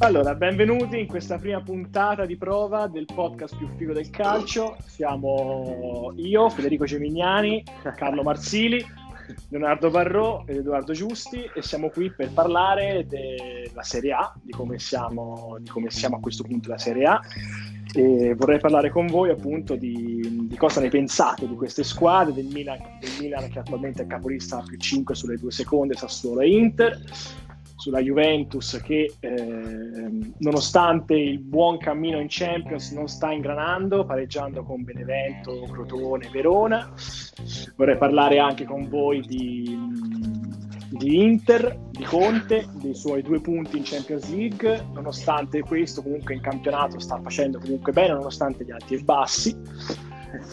Allora, benvenuti in questa prima puntata di prova del podcast più figo del calcio. Siamo io, Federico Gemignani, Carlo Marsili, Leonardo Barrò ed Edoardo Giusti e siamo qui per parlare della Serie A, di come siamo, di come siamo a questo punto la Serie A. E vorrei parlare con voi appunto di, di, cosa ne pensate di queste squadre, del Milan, del Milan che attualmente è capolista più 5 sulle due seconde, Sassuolo e Inter sulla Juventus che eh, nonostante il buon cammino in Champions non sta ingranando, pareggiando con Benevento, Crotone, Verona. Vorrei parlare anche con voi di, di Inter, di Conte, dei suoi due punti in Champions League, nonostante questo comunque in campionato sta facendo comunque bene, nonostante gli alti e bassi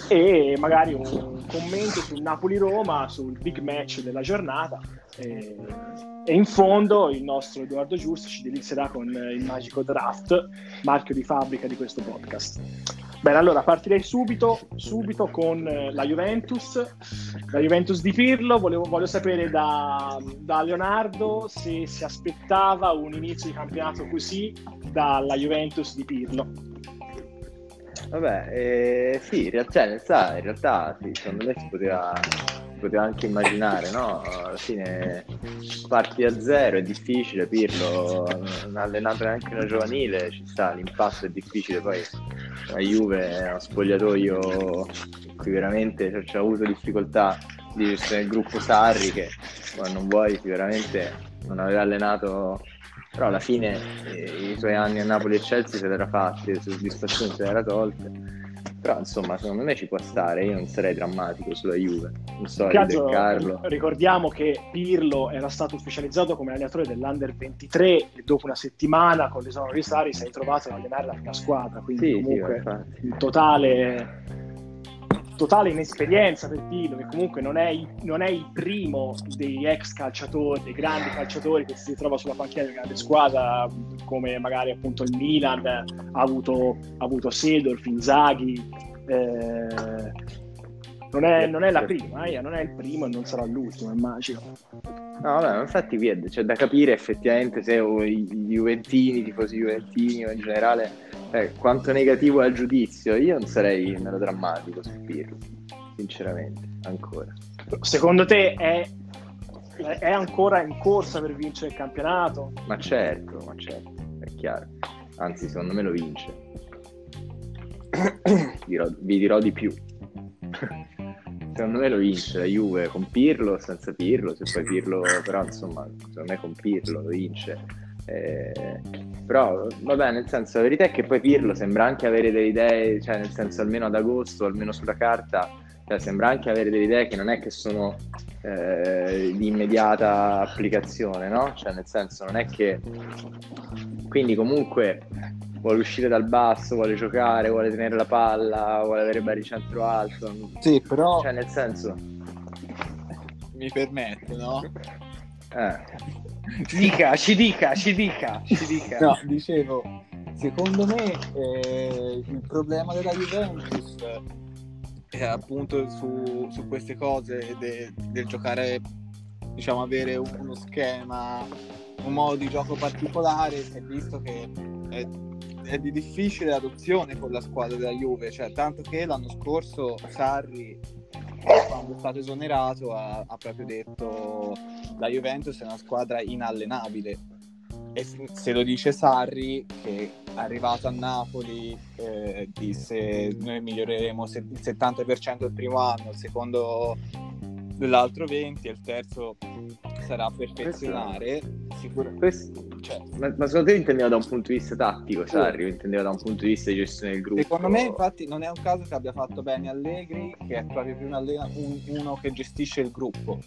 e magari un commento sul Napoli-Roma, sul big match della giornata. E, e in fondo il nostro Edoardo Giusto ci delizierà con il magico draft, marchio di fabbrica di questo podcast. Bene, allora partirei subito, subito con la Juventus, la Juventus di Pirlo. Volevo, voglio sapere da, da Leonardo se si aspettava un inizio di campionato così dalla Juventus di Pirlo. Vabbè, eh, sì, in realtà, realtà, in realtà sì, secondo me si poteva, poteva, anche immaginare, no? Alla fine parti da zero, è difficile, Pirlo non ha allenato neanche una giovanile, ci sta, l'impatto è difficile, poi la Juve è uno spogliatoio cui veramente ci ha avuto difficoltà di gestire il gruppo Sarri che quando non vuoi sicuramente non aveva allenato però alla fine eh, i suoi anni a Napoli e Chelsea se l'era fatti, le soddisfazioni se l'era tolte. Però insomma, secondo me ci può stare. Io non sarei drammatico sulla Juve. Non so, caso. Ricordiamo che Pirlo era stato ufficializzato come allenatore dell'Under 23 e dopo una settimana con l'esonero di Sari si è trovato ad allenare la prima squadra. Quindi, sì, comunque, sì, in totale totale inesperienza per Pirlo, che comunque non è, il, non è, il, primo dei ex calciatori, dei grandi calciatori che si trova sulla panchina una grande squadra, come magari appunto il Milan ha avuto, ha avuto Sedorf, Inzaghi. Eh, non è, non è, la prima, eh, non è il primo e non sarà l'ultimo, immagino. No, no, infatti c'è cioè, da capire effettivamente se i, i Juventini, i tifosi Juventini o in generale eh, quanto negativo è il giudizio, io non sarei melodrammatico su Pirlo, sinceramente, ancora. Secondo te è, è, ancora in corsa per vincere il campionato? Ma certo, ma certo, chiaro. Anzi, secondo me lo vince. dirò, vi dirò di più. secondo me lo vince la Juve con Pirlo, senza Pirlo, se poi Pirlo, però insomma, secondo me con Pirlo lo vince eh, però vabbè, nel senso, la verità è che poi Pirlo sembra anche avere delle idee, cioè nel senso almeno ad agosto, almeno sulla carta, cioè, sembra anche avere delle idee che non è che sono eh, di immediata applicazione, no? Cioè nel senso non è che... Quindi comunque vuole uscire dal basso, vuole giocare, vuole tenere la palla, vuole avere baricentro alto. Sì, però... Cioè nel senso... Mi permette, no? Eh dica, ci dica, ci dica, ci dica. No, dicevo, secondo me eh, il problema della Juventus è appunto su, su queste cose de, del giocare, diciamo, avere uno schema, un modo di gioco particolare, si è visto che è, è di difficile adozione con la squadra della Juve, cioè tanto che l'anno scorso Sarri quando è stato esonerato ha, ha, proprio detto la Juventus è una squadra inallenabile e se lo dice Sarri che arrivato a Napoli eh, disse noi miglioreremo il 70% il primo anno, il secondo l'altro 20 e il terzo sarà perfezionare. Sicuramente. Questo, cioè, ma, ma, secondo te intendeva da un punto di vista tattico, Sarri? Intendeva da un punto di vista di gestione del gruppo? Secondo me, infatti, non è un caso che abbia fatto bene Allegri, che è proprio più un allena- un, uno che gestisce il gruppo.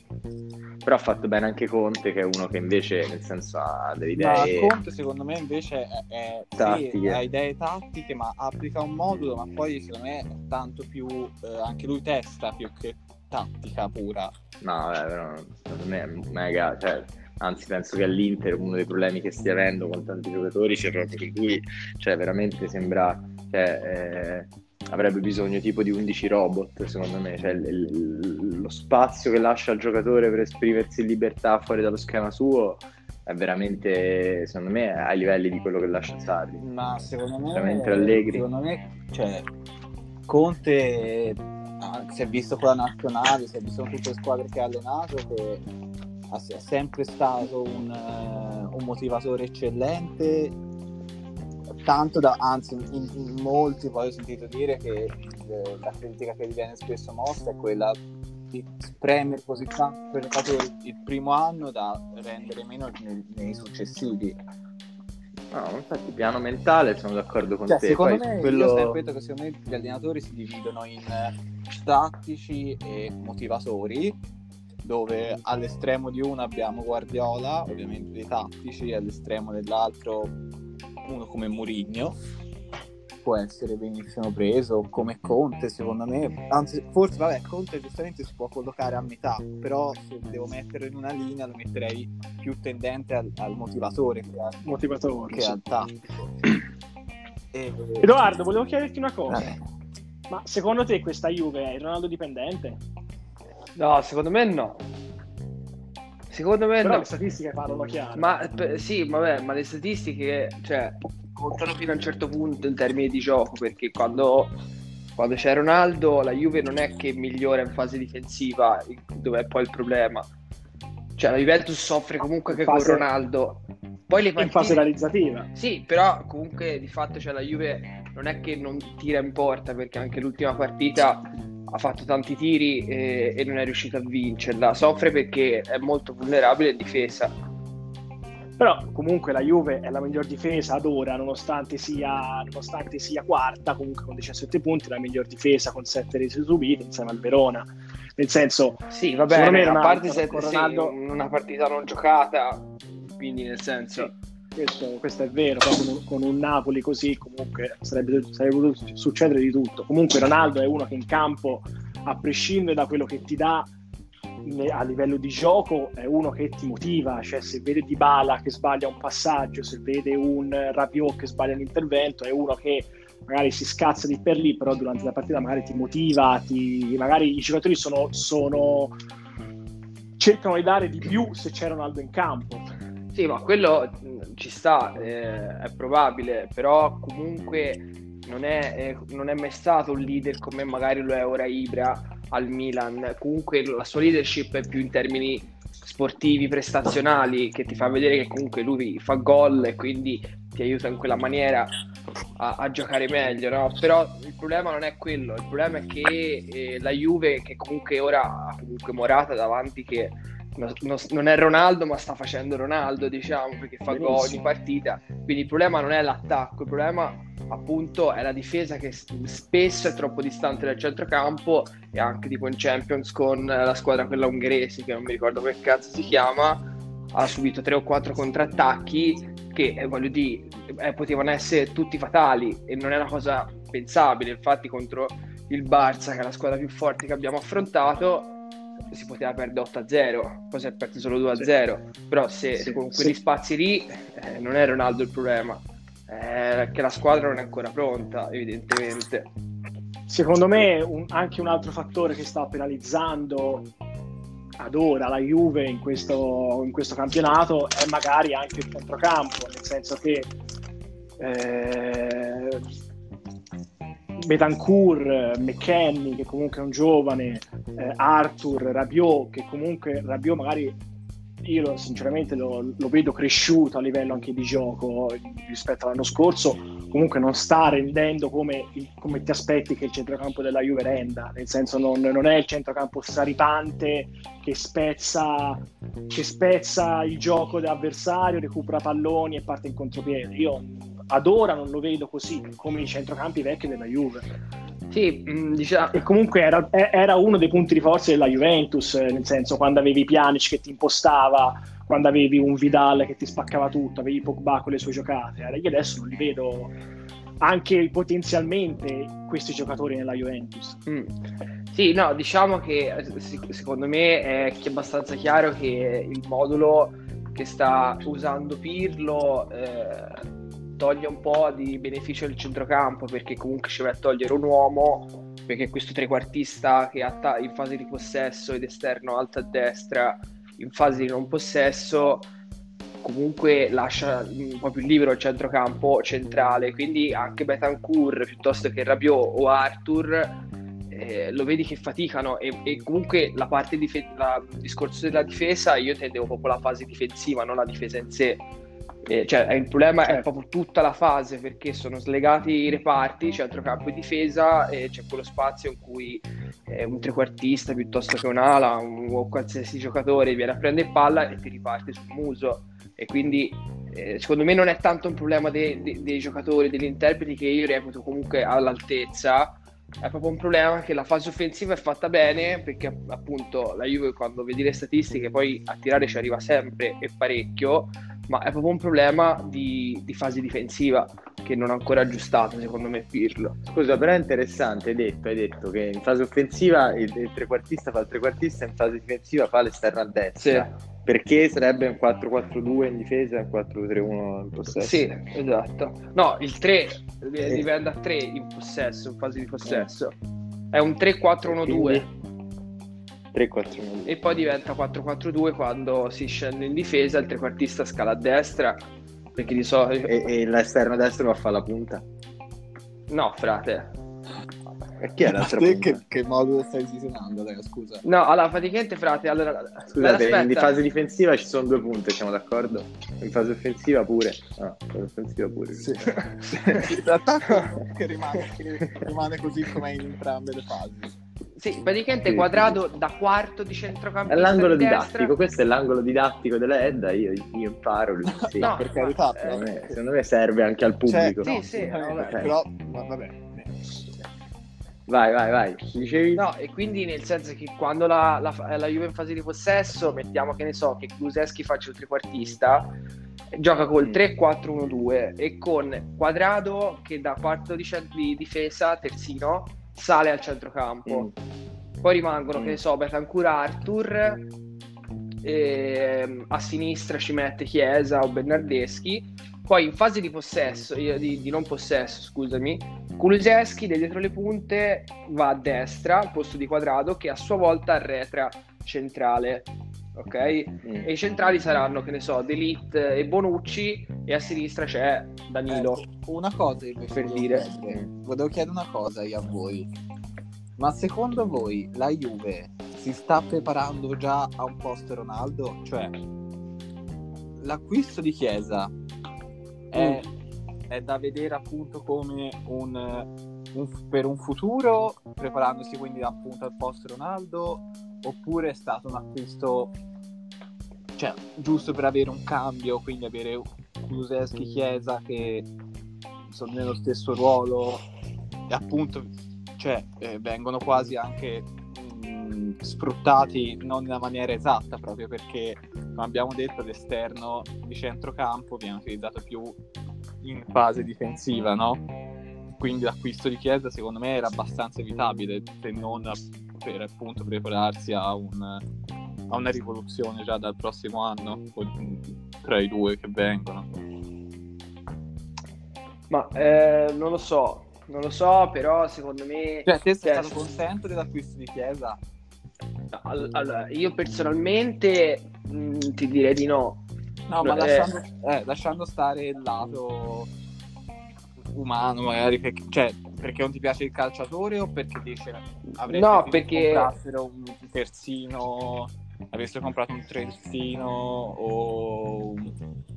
Però ha fatto bene anche Conte, che è uno che invece, nel senso, ha delle idee. Ma Conte, secondo me, invece è, è sì, ha idee tattiche, ma applica un modulo, ma poi secondo me è tanto più eh, anche lui testa più che tattica pura. No, vabbè, però secondo me è mega, cioè, anzi penso che all'Inter uno dei problemi che stia avendo con tanti giocatori c'è proprio che lui, cioè veramente sembra, cioè, eh, avrebbe bisogno tipo di 11 robot, secondo me, cioè il- il- lo spazio che lascia al giocatore per esprimersi in libertà fuori dallo schema suo è veramente, secondo me, ai livelli di quello che lascia Sarri. Ma secondo me, Veramente Allegri. secondo me, cioè, Conte ah, si è visto con la nazionale, si è visto con tutte le squadre che ha allenato, che è sempre stato un, eh, un motivatore eccellente, tanto da, anzi, in, in molti poi ho sentito dire che il- la critica che gli viene spesso mossa è quella di spremere così tanto per il primo anno da rendere meno nei, nei successivi. No, infatti, piano mentale sono d'accordo con Cioè, te. secondo Poi me, quello- io sempre detto che secondo me gli allenatori si dividono in eh, tattici e motivatori, dove all'estremo di uno abbiamo Guardiola, ovviamente dei tattici, e all'estremo dell'altro uno come Mourinho. Può essere benissimo preso come Conte, secondo me. Anzi, forse, vabbè, Conte giustamente si può collocare a metà, però se devo metterlo in una linea lo metterei più tendente al, al motivatore che, al- motivatore. che sì. al tattico. E- Edoardo, volevo chiederti una cosa. Vabbè. Ma secondo te questa Juve è Ronaldo dipendente? No, secondo me no. Secondo me Però no. le statistiche parlano chiaro. Ma p- sì, vabbè, ma le statistiche, cioè, contano fino a un certo punto in termini di gioco, perché quando, quando c'è Ronaldo la Juve non è che migliora in fase difensiva, dove è poi il problema. Cioè, la Juventus soffre comunque In che fase- con Ronaldo. Poi le in partite... fase realizzativa. Sì, però comunque di fatto cioè, la Juve non è che non tira in porta perché anche l'ultima partita ha fatto tanti tiri e, e non è riuscito a vincerla. Soffre perché è molto vulnerabile in difesa. Però comunque la Juve è la miglior difesa ad ora, nonostante sia, nonostante sia quarta, comunque con 17 punti, la miglior difesa con 7 rese subite insieme al Verona. Nel senso, Sì, va bene, a Ronaldo- parte se con sì, Ronaldo- una partita non giocata, quindi nel senso... questo, questo è vero, con un, con un Napoli così comunque sarebbe, sarebbe potuto succedere di tutto. Comunque Ronaldo è uno che in campo, a prescindere da quello che ti dà a livello di gioco, è uno che ti motiva, cioè se vede Dybala che sbaglia un passaggio, se vede un Rabiot che sbaglia un intervento, è uno che magari si scazza di per lì, però durante la partita magari ti motiva, ti- magari i giocatori sono, sono- cercano di dare di più se c'è Ronaldo in campo. Sì, ma quello mh, ci sta, eh, è probabile, però comunque non è, eh, non è mai stato un leader come magari lo è ora Ibra al Milan. Comunque la sua leadership è più in termini sportivi, prestazionali, che ti fa vedere che comunque lui fa gol e quindi ti aiuta in quella maniera a, a giocare meglio, no? Però il problema non è quello, il problema è che eh, la Juve, che comunque ora ha comunque Morata davanti, che non è Ronaldo, ma sta facendo Ronaldo, diciamo, perché fa gol ogni partita. Quindi il problema non è l'attacco, il problema appunto è la difesa che spesso è troppo distante dal centrocampo e anche tipo in Champions con la squadra quella ungherese, che non mi ricordo che cazzo si chiama, ha subito tre o quattro contrattacchi che eh, voglio dire eh, potevano essere tutti fatali e non è una cosa pensabile. Infatti, contro il Barça, che è la squadra più forte che abbiamo affrontato, si poteva perdere 8-0, poi si è perso solo 2-0. Però se Sì, con sì. quegli spazi lì eh, non è Ronaldo il problema, è che la squadra non è ancora pronta, evidentemente. Secondo me un- anche un altro fattore che sta penalizzando ad ora la Juve in questo, in questo campionato è magari anche il centrocampo, nel senso che eh, Betancourt, McKenny che comunque è un giovane, eh, Arthur, Rabiot che comunque Rabiot magari io lo- sinceramente lo, lo vedo cresciuto a livello anche di gioco rispetto all'anno scorso comunque non sta rendendo come, come ti aspetti che il centrocampo della Juve renda, nel senso non, non è il centrocampo straripante che spezza, che spezza il gioco dell'avversario, recupera palloni e parte in contropiede. Io ad ora non lo vedo così come i centrocampi vecchi della Juve. Sì, mh, diciamo, E comunque era, era uno dei punti di forza della Juventus, eh, nel senso quando avevi Pjanic che ti impostava, quando avevi un Vidal che ti spaccava tutto, avevi Pogba con le sue giocate. Eh, Io adesso non li vedo anche potenzialmente questi giocatori nella Juventus. Mm. Sì, no, diciamo che secondo me è abbastanza chiaro che il modulo che sta usando Pirlo eh, toglie un po' di beneficio al centrocampo perché comunque ci va a togliere un uomo perché questo trequartista che ha in fase di possesso ed esterno alto a destra in fase di non possesso comunque lascia un po' più libero il centrocampo centrale. Quindi anche Betancourt piuttosto che Rabiot o Arthur eh, lo vedi che faticano. E, e comunque la parte dif- la, il discorso della difesa io tendevo proprio la fase difensiva non la difesa in sé eh, cioè il problema certo. è proprio tutta la fase perché sono slegati i reparti centrocampo e difesa e c'è quello spazio in cui eh, un trequartista piuttosto che un'ala un, o qualsiasi giocatore viene a prendere palla e ti riparte sul muso e quindi eh, secondo me non è tanto un problema de- de- dei giocatori, degli interpreti che io reputo comunque all'altezza è proprio un problema che la fase offensiva è fatta bene perché appunto la Juve quando vedi le statistiche poi a tirare ci arriva sempre e parecchio ma è proprio un problema di, di fase difensiva che non ha ancora aggiustato secondo me Pirlo scusa però è interessante hai detto, hai detto che in fase offensiva il, il trequartista fa il trequartista in fase difensiva fa l'esterno a destra sì perché sarebbe un 4-4-2 in difesa e un 4-3-1 in possesso. Sì, esatto. No, il 3 eh. diventa 3 in possesso, in fase di possesso. È un 3-4-1-2. 3-4-1-2. E poi diventa 4-4-2 quando si scende in difesa, il trequartista scala a destra. Perché di solito... E, e l'esterno destro va a fare la punta? No, frate. E chi è l'altra te che, che, modo stai visionando, dai, scusa? No, allora, praticamente, frate, allora... Scusate, in fase difensiva ci sono due punte, siamo d'accordo? In fase offensiva pure. No, in fase offensiva pure. Sì. L'attacco che rimane, che rimane così come in entrambe le fasi. Sì, praticamente sì, quadrato sì. da quarto di centrocampo. È l'angolo didattico, destra. questo è l'angolo didattico della Edda, io, io imparo, lui sì. no, per carità, secondo me, secondo me, serve anche al cioè, pubblico. Cioè, no, sì, sì, vabbè, però, vabbè, Vai, vai, vai. Dicevi? No, e quindi nel senso che quando la, la, la Juve in fase di possesso, mettiamo che ne so, che Kuluseschi faccia il trequartista, gioca col 3-4-1-2 mm. e con Quadrado che da quarto di, di difesa, terzino, sale al centrocampo. Mm. Poi rimangono, mm. che ne so, Betancourt Arthur, e, a sinistra ci mette Chiesa o Bernardeschi poi in fase di possesso, di, di non possesso, scusami, Kuluseschi da dietro le punte va a destra al posto di quadrato che a sua volta arretra centrale. Ok? Mm. E i centrali saranno, che ne so, Delite e Bonucci e a sinistra c'è Danilo. Eh, una cosa invece per dire, chiedere, volevo chiedere una cosa io a voi. Ma secondo voi la Juve si sta preparando già a un posto Ronaldo? Cioè, l'acquisto di Chiesa è, mm. è da vedere appunto come un, un, per un futuro, preparandosi quindi appunto al post Ronaldo, oppure è stato un acquisto cioè, giusto per avere un cambio, quindi avere Kuluseschi Chiesa che sono nello stesso ruolo e appunto cioè, eh, vengono quasi anche mh, sfruttati non nella maniera esatta proprio perché come abbiamo detto l'esterno di centrocampo viene utilizzato più in fase difensiva no? quindi l'acquisto di Chiesa secondo me era abbastanza evitabile se non per appunto prepararsi a, un, a una rivoluzione già dal prossimo anno tra i due che vengono ma eh, non lo so non lo so, però secondo me... Cioè, te sei cioè, stato contento dell'acquisto di Chiesa? Allora, io personalmente mh, mm, ti direi di no. No, ma eh... lasciando, eh, lasciando, stare il lato umano, magari, perché, cioè, perché non ti piace il calciatore o perché dice avresti no, perché... un terzino avreste comprato un terzino o un,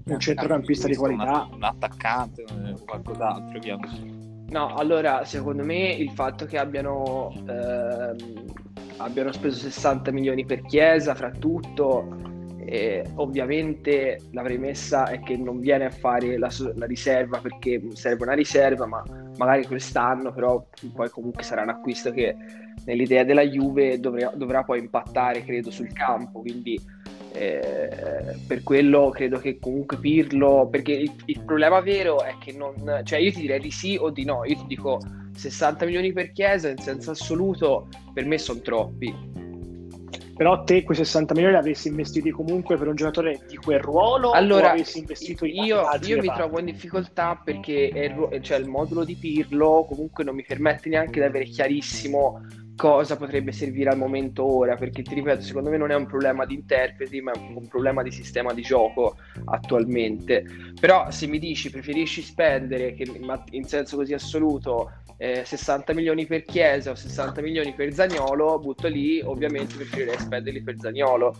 un centrocampista di qualità, un attaccante o qualcos'altro, via No, allora, secondo me il fatto che abbiano, ehm, abbiano speso 60 milioni per Chiesa, fra eh, ovviamente la premessa è che non viene a fare la, la, riserva perché serve una riserva, ma magari quest'anno, però poi comunque sarà un acquisto che nell'idea della Juve dovrà, dovrà poi impattare, credo, sul campo, quindi eh, per quello credo che comunque Pirlo, perché il, il, problema vero è che non, cioè io ti direi di sì o di no, io ti dico 60 milioni per Chiesa in senso assoluto per me sono troppi, però te quei 60 milioni li avresti investiti comunque per un giocatore di quel ruolo allora, o avresti investito in io, io mi trovo in difficoltà perché il, cioè, il modulo di Pirlo comunque non mi permette neanche di avere chiarissimo cosa potrebbe servire al momento ora, perché ti ripeto, secondo me non è un problema di interpreti, ma è un problema di sistema di gioco attualmente. Però se mi dici preferisci spendere, che, in senso così assoluto, eh, 60 milioni per Chiesa o 60 milioni per Zagnolo, butto lì, ovviamente preferirei spenderli per Zagnolo.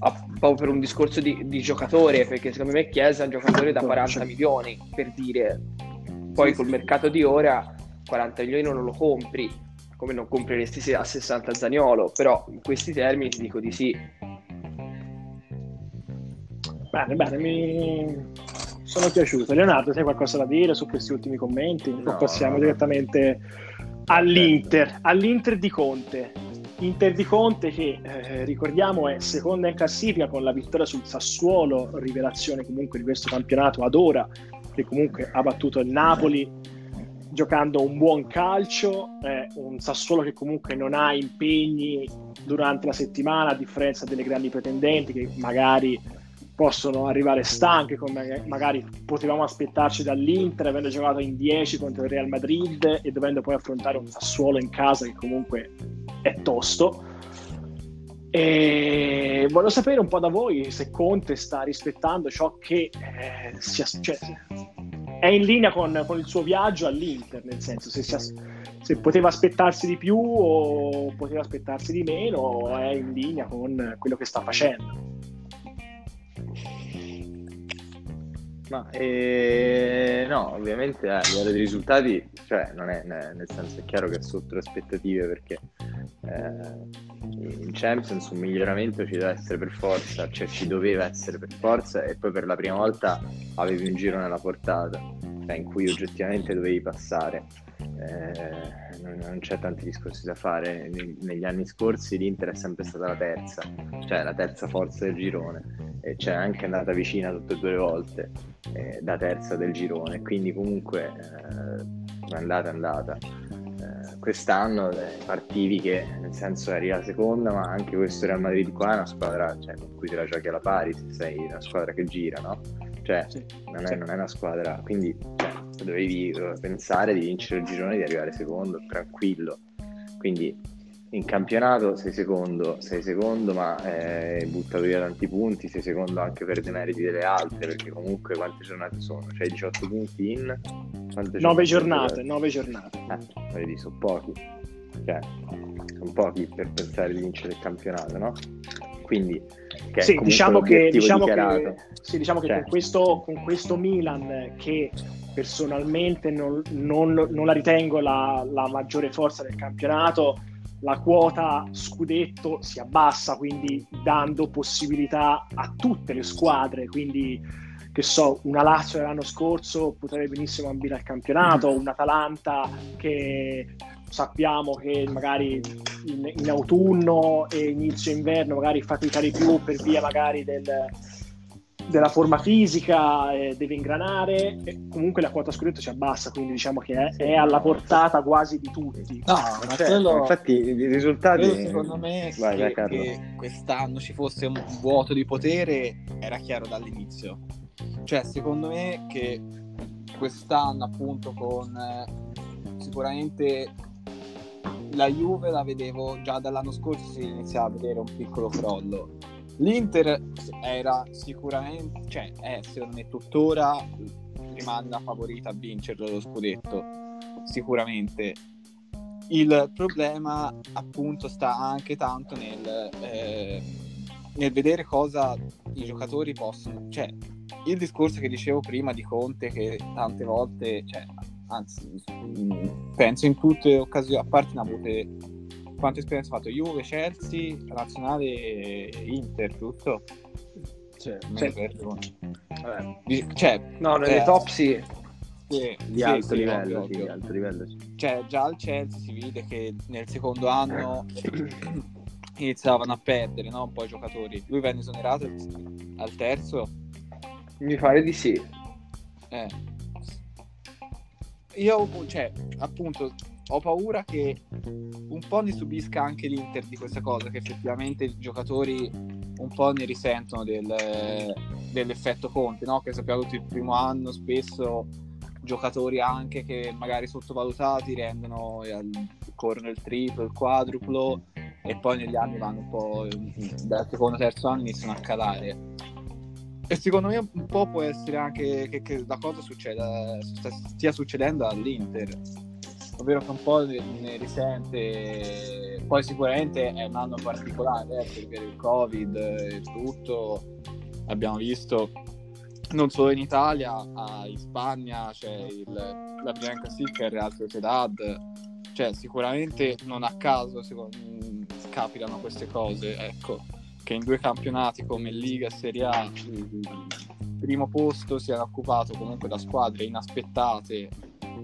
A- proprio per un discorso di, di giocatore, perché secondo me Chiesa è un giocatore da 40 milioni, per dire. Poi col mercato di ora 40 milioni non lo compri, come non compreresti se- a 60 Zagnolo, però in questi termini ti dico di sì. Bene, bene, mi sono piaciuto. Leonardo, hai qualcosa da dire su questi ultimi commenti? No, o passiamo no. direttamente all'Inter, all'Inter di Conte. Inter di Conte che eh, ricordiamo è seconda in classifica con la vittoria sul Sassuolo, rivelazione comunque di questo campionato ad ora, che comunque ha battuto il Napoli giocando un buon calcio, è un Sassuolo che comunque non ha impegni durante la settimana, a differenza delle grandi pretendenti che magari possono arrivare stanche come magari potevamo aspettarci dall'Inter avendo giocato in 10 contro il Real Madrid e dovendo poi affrontare un Sassuolo in casa che comunque è tosto. E voglio sapere un po' da voi se Conte sta rispettando ciò che eh, si cioè, è in linea con, con il suo viaggio all'Inter nel senso se, si se poteva aspettarsi di più o poteva aspettarsi di meno è in linea con quello che sta facendo. Ma eh, no, ovviamente eh, a livello di risultati, cioè non è, ne- nel senso è chiaro che è sotto le aspettative perché eh, in Champions un miglioramento ci deve essere per forza, cioè ci doveva essere per forza e poi per la prima volta avevi un giro nella portata, cioè in cui oggettivamente dovevi passare. Eh, non, non c'è tanti discorsi da fare. Ne- Negli anni scorsi l'Inter è sempre stata la terza, cioè la terza forza del girone e c'è anche andata vicina tutte e due le volte eh, da terza del girone, quindi comunque eh, andata è andata. Quest'anno partivi che nel senso eri la seconda, ma anche questo Real Madrid qua è una squadra cioè, con cui te la giochi alla pari, se sei una squadra che gira, no? Cioè, Sì. non è, Sì. non è una squadra, quindi cioè, dovevi eh, pensare di vincere il girone e di arrivare secondo, tranquillo. Quindi in campionato sei secondo, sei secondo, ma eh, hai buttato via tanti punti, sei secondo anche per demeriti delle altre, perché comunque quante giornate sono? Cioè 18 punti in quante nove giornate? giornate nove giornate Eh, vedi, sono pochi. Cioè, sono pochi per pensare di vincere il campionato, no? Quindi, che sì, diciamo che, diciamo che, sì, diciamo che Cioè. con, questo, con questo Milan che personalmente non, non- non la ritengo la, la maggiore forza del campionato, la quota scudetto si abbassa, quindi dando possibilità a tutte le squadre, quindi che so, una Lazio dell'anno scorso potrebbe benissimo ambire al campionato, un Atalanta che sappiamo che magari in, in autunno e inizio inverno magari fatica di più per via magari del, della forma fisica, eh, deve ingranare, e comunque la quota scudetto si abbassa, quindi diciamo che è, è alla portata quasi di tutti. No, ma Cioè, quello, infatti i risultati secondo me Vai, Carlo. che quest'anno ci fosse un vuoto di potere era chiaro dall'inizio. Cioè, secondo me che quest'anno appunto con eh, sicuramente la Juve la vedevo già dall'anno scorso si iniziava a vedere un piccolo crollo. L'Inter era sicuramente, cioè è secondo me tuttora rimane la favorita a vincerlo lo scudetto, sicuramente. Il problema appunto sta anche tanto nel, eh, nel vedere cosa i giocatori possono, cioè il discorso che dicevo prima di Conte che tante volte, cioè, anzi penso in tutte le occasioni, a parte ne avute quante esperienze ha fatto Juve, Chelsea, Nazionale Inter, giusto? Cioè, Non cioè. Vabbè. Cioè, No, nelle Eh. top sì. sì, di sì, alto sì, livello, ovvio, ovvio. di alto livello, sì. Cioè, già al Chelsea si vede che nel secondo anno iniziavano a perdere no? un po' i giocatori. Lui venne esonerato al- al terzo. Mi pare di sì. Eh. Io, cioè, appunto, ho paura che un po' ne subisca anche l'Inter di questa cosa, che effettivamente i giocatori un po' ne risentono del, dell'effetto Conte, no? che sappiamo tutti il primo anno spesso giocatori anche che magari sottovalutati rendono corrono il triplo, il quadruplo e poi negli anni vanno un po' dal secondo terzo anno iniziano a calare e secondo me un po' può essere anche che, che la cosa succeda, stia succedendo all'Inter ovvero che un po' ne risente poi sicuramente è un anno particolare eh, perché il covid e tutto. Abbiamo visto non solo in Italia, ah, in Spagna c'è il, la Bianca Sica e il Real Sociedad, cioè sicuramente non a caso secondo, capitano queste cose, ecco, che in due campionati come Liga e Serie A il primo posto sia occupato comunque da squadre inaspettate,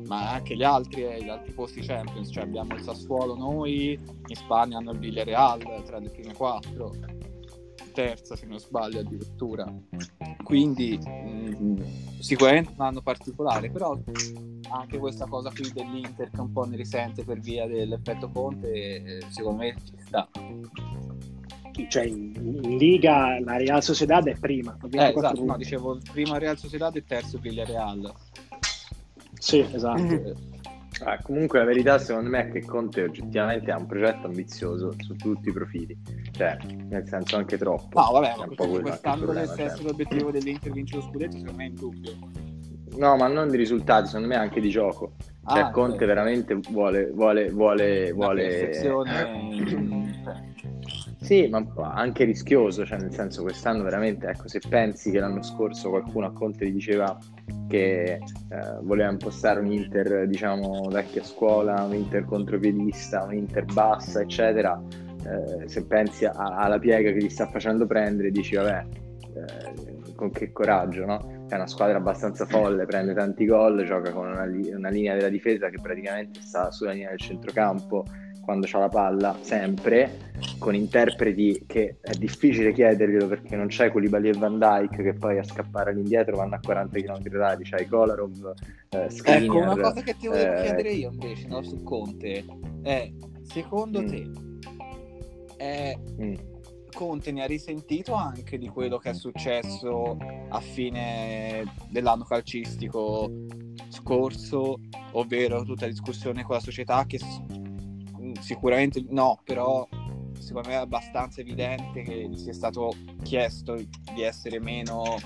ma anche gli altri, eh, gli altri posti Champions, cioè abbiamo il Sassuolo noi, in Spagna hanno il Villarreal tra le prime quattro terza se non sbaglio addirittura. Quindi mh, mm, sicuramente un anno particolare però anche questa cosa qui dell'Inter che un po' ne risente per via dell'effetto Conte secondo me ci sta. Cioè in, in Liga la Real Sociedad è prima eh, esatto, no, dicevo prima Real Sociedad e terzo Villarreal sì esatto Ah, comunque la verità secondo me è che Conte oggettivamente ha un progetto ambizioso su tutti i profili, cioè nel senso anche troppo. No vabbè, ma questo, quest'anno dovesse essere cioè. l'obiettivo dell'Inter vincere lo scudetto secondo me è in dubbio. No, ma non di risultati, secondo me anche di gioco. Cioè ah, Conte sì. veramente vuole... vuole, vuole, vuole... Sì, ma anche rischioso, cioè nel senso quest'anno veramente, ecco, se pensi che l'anno scorso qualcuno a Conte gli diceva che eh, voleva impostare un Inter, diciamo, vecchia scuola, un Inter contropiedista, un Inter bassa, eccetera, eh, se pensi a, alla piega che gli sta facendo prendere, dici, vabbè, eh, con che coraggio, no? È una squadra abbastanza folle, prende tanti gol, gioca con una, una linea della difesa che praticamente sta sulla linea del centrocampo, quando c'ha la palla, sempre, con interpreti che è difficile chiederglielo perché non c'è Koulibaly e Van Dyke che poi a scappare all'indietro vanno a 40 km h c'hai Kolarov, eh, Skriniar, Ecco, una cosa che ti volevo eh... chiedere io invece, no, su Conte, è, secondo mm. te, è... Mm. Conte ne ha risentito anche di quello che è successo a fine dell'anno calcistico scorso, ovvero tutta la discussione con la società che sicuramente no, però secondo me è abbastanza evidente che sia stato chiesto di essere meno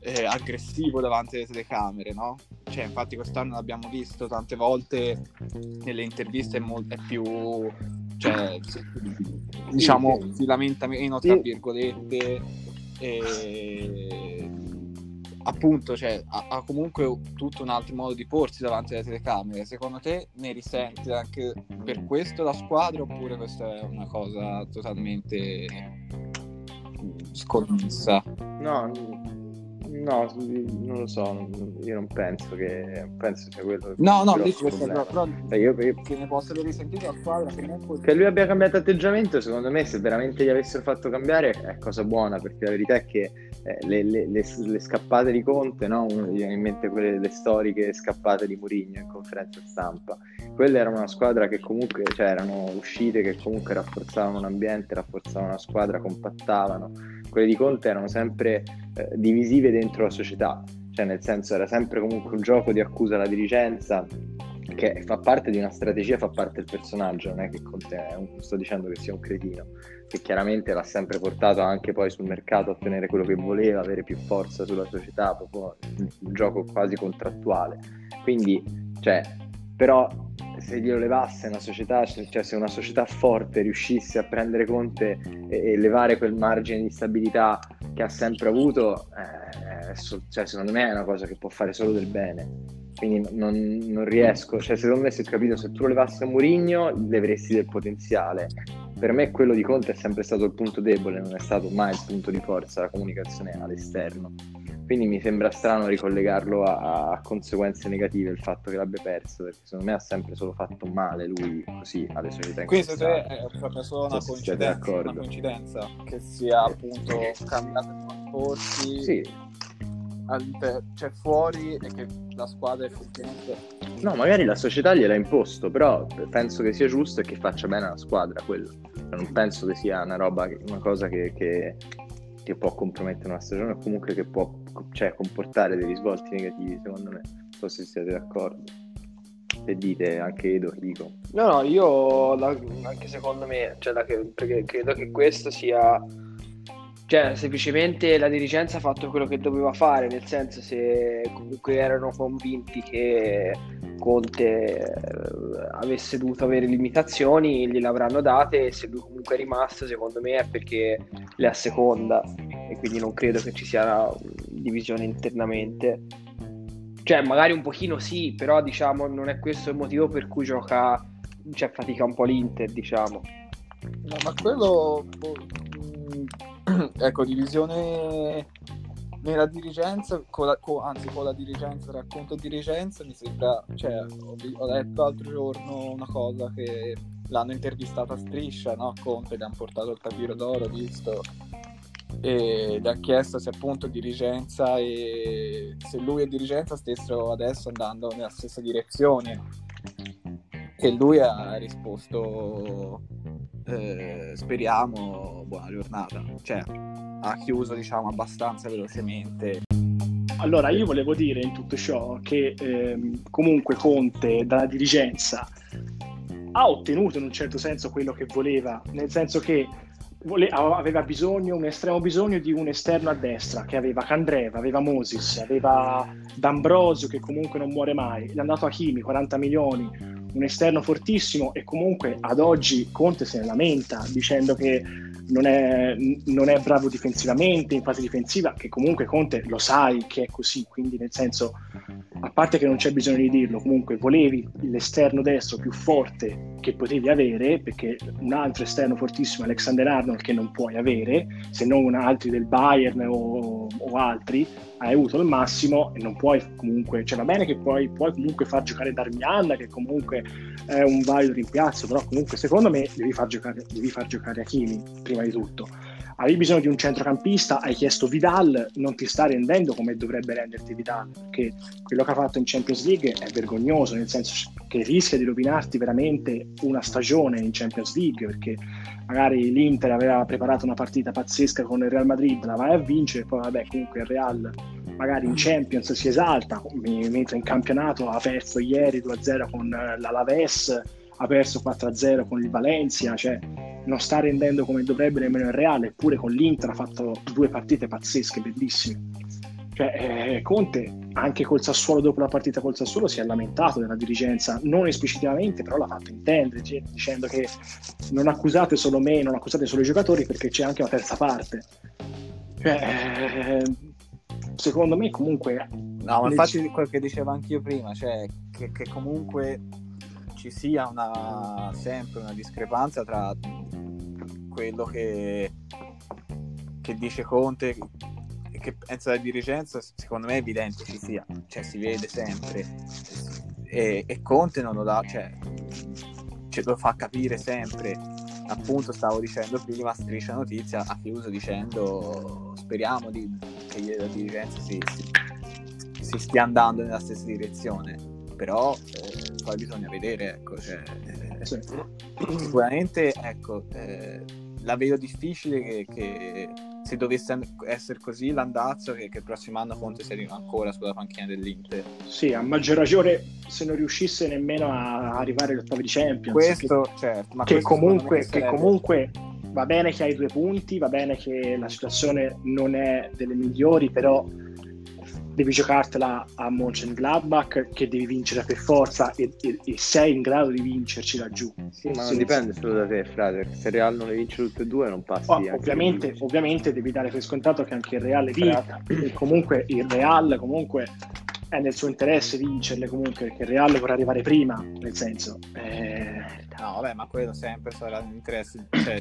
eh, aggressivo davanti alle telecamere, no? Cioè, infatti quest'anno l'abbiamo visto tante volte nelle interviste è, molto, è più cioè, diciamo si lamenta meno tra virgolette e appunto cioè, ha, ha, comunque tutto un altro modo di porsi davanti alle telecamere. Secondo te ne risente anche per questo la squadra oppure questa è una cosa totalmente sconnessa? No, No, non lo so, io non penso che penso sia quello. No, no, dici questo però, però eh, io, io, che ne possa aver risentito la squadra comunque... Che lui abbia cambiato atteggiamento, secondo me, se veramente gli avessero fatto cambiare è cosa buona, perché la verità è che eh, le, le, le, le, scappate di Conte, no? Uno mi viene in mente quelle le storiche scappate di Mourinho in conferenza stampa. Quelle erano una squadra che comunque, cioè erano uscite che comunque rafforzavano l'ambiente, rafforzavano la squadra, compattavano. Quelle di Conte erano sempre eh, divisive dentro la società, cioè nel senso era sempre comunque un gioco di accusa alla dirigenza che fa parte di una strategia, fa parte del personaggio, non è che Conte è un, sto dicendo che sia un cretino, che chiaramente l'ha sempre portato anche poi sul mercato a ottenere quello che voleva, avere più forza sulla società, proprio un gioco quasi contrattuale. Quindi, cioè, però se glielo levasse una società, cioè se una società forte riuscisse a prendere Conte e, e levare quel margine di stabilità che ha sempre avuto, eh, cioè, secondo me è una cosa che può fare solo del bene. Quindi non, non riesco, cioè secondo me se ho capito, se tu lo levassi a Murigno leveresti del potenziale. Per me quello di Conte è sempre stato il punto debole, non è stato mai il punto di forza, la comunicazione all'esterno. Quindi mi sembra strano ricollegarlo a, a, conseguenze negative il fatto che l'abbia perso, perché secondo me ha sempre solo fatto male lui così alle società. Questo è proprio solo una, so coincidenza, una coincidenza che sia appunto cambiato i trasporti. Sì. Cioè fuori e che la squadra effettivamente No, magari la società gliel'ha imposto, però penso che sia giusto e che faccia bene alla squadra quello. Non penso che sia una roba, una cosa che, che, che può compromettere una stagione o comunque che può cioè, comportare dei risvolti negativi, secondo me. Non so se siete d'accordo. Se dite anche Edo, dico. No, no, io la- anche secondo me, cioè, la perché credo che questo sia, cioè, semplicemente la dirigenza ha fatto quello che doveva fare, nel senso se comunque erano convinti che Conte eh, avesse dovuto avere limitazioni, gliele avranno date e se lui comunque è rimasto, secondo me è perché le asseconda e quindi non credo che ci sia divisione internamente. Cioè, magari un pochino sì, però diciamo non è questo il motivo per cui gioca, cioè fatica un po' l'Inter, diciamo. No, ma quello, boh, mm, ecco, divisione nella dirigenza, con la- con- anzi con la dirigenza, racconto dirigenza, mi sembra, cioè, ho, ho letto l'altro giorno una cosa che l'hanno intervistata a striscia, no? Conte, gli hanno portato il tapiro d'oro, visto, e gli ha chiesto se appunto dirigenza e se lui e dirigenza stessero adesso andando nella stessa direzione. E lui ha risposto eh, speriamo buona giornata. Cioè, ha chiuso, diciamo, abbastanza velocemente. Allora, io volevo dire in tutto ciò che ehm, comunque Conte dalla dirigenza ha ottenuto in un certo senso quello che voleva, nel senso che vole- aveva bisogno, un estremo bisogno di un esterno a destra, che aveva Candreva, aveva Moses, aveva D'Ambrosio che comunque non muore mai, è andato a Chimi, 40 milioni, un esterno fortissimo e comunque ad oggi Conte se ne lamenta dicendo che non è, non è bravo difensivamente, in fase difensiva, che comunque Conte lo sai che è così, quindi nel senso, a parte che non c'è bisogno di dirlo, comunque volevi l'esterno destro più forte che potevi avere, perché un altro esterno fortissimo, Alexander Arnold, che non puoi avere, se non altri del Bayern o, o altri, hai avuto il massimo e non puoi comunque, cioè va bene che puoi, puoi comunque far giocare Darmian, che comunque è un valido rimpiazzo, però comunque secondo me devi far giocare, devi far giocare Hakimi prima di tutto. Avevi bisogno di un centrocampista, hai chiesto Vidal, non ti sta rendendo come dovrebbe renderti Vidal, perché quello che ha fatto in Champions League è vergognoso, nel senso che rischia di rovinarti veramente una stagione in Champions League, perché magari l'Inter aveva preparato una partita pazzesca con il Real Madrid, la vai a vincere, poi vabbè comunque il Real magari in Champions si esalta, mentre in campionato ha perso ieri 2-0 con l'Alaves, ha perso 4-0 con il Valencia, cioè non sta rendendo come dovrebbe nemmeno il Real, eppure con l'Inter ha fatto due partite pazzesche, bellissime. Cioè, eh, Conte, anche col Sassuolo, dopo la partita col Sassuolo, si è lamentato della dirigenza, non esplicitamente, però l'ha fatto intendere, dicendo che non accusate solo me, non accusate solo i giocatori, perché c'è anche una terza parte. Cioè, eh, secondo me comunque... No, ma infatti nel... quello che dicevo anch'io prima, cioè che, che comunque ci sia una, sempre una discrepanza tra quello che, che dice Conte e che pensa la dirigenza, secondo me è evidente ci sia, cioè si vede sempre. E, e Conte non lo dà, cioè ce lo fa capire sempre. Appunto, stavo dicendo prima, striscia notizia ha chiuso dicendo speriamo di, che la dirigenza si, si, si, stia andando nella stessa direzione. Però eh, poi bisogna vedere, ecco, cioè, eh, sicuramente ecco, eh, la vedo difficile che, che, se dovesse essere così l'andazzo che, che il prossimo anno Conte sia ancora sulla panchina dell'Inter. Sì, a maggior ragione se non riuscisse nemmeno a arrivare agli ottavi di Champions. Questo, che, certo, ma che, questo comunque, che comunque va bene che hai due punti, va bene che la situazione non è delle migliori, però devi giocartela a Mönchengladbach che devi vincere per forza e, e, e, sei in grado di vincerci laggiù. Sì, ma non dipende solo da te, frate. Se Real non le vince tutte e due non passi. Oh, ovviamente, ovviamente devi dare per scontato che anche il Real vinca. E comunque il Real comunque è nel suo interesse vincerle comunque perché il Real vorrà arrivare prima, nel senso... Eh... No, vabbè, ma quello sempre sarà nell'interesse... Cioè,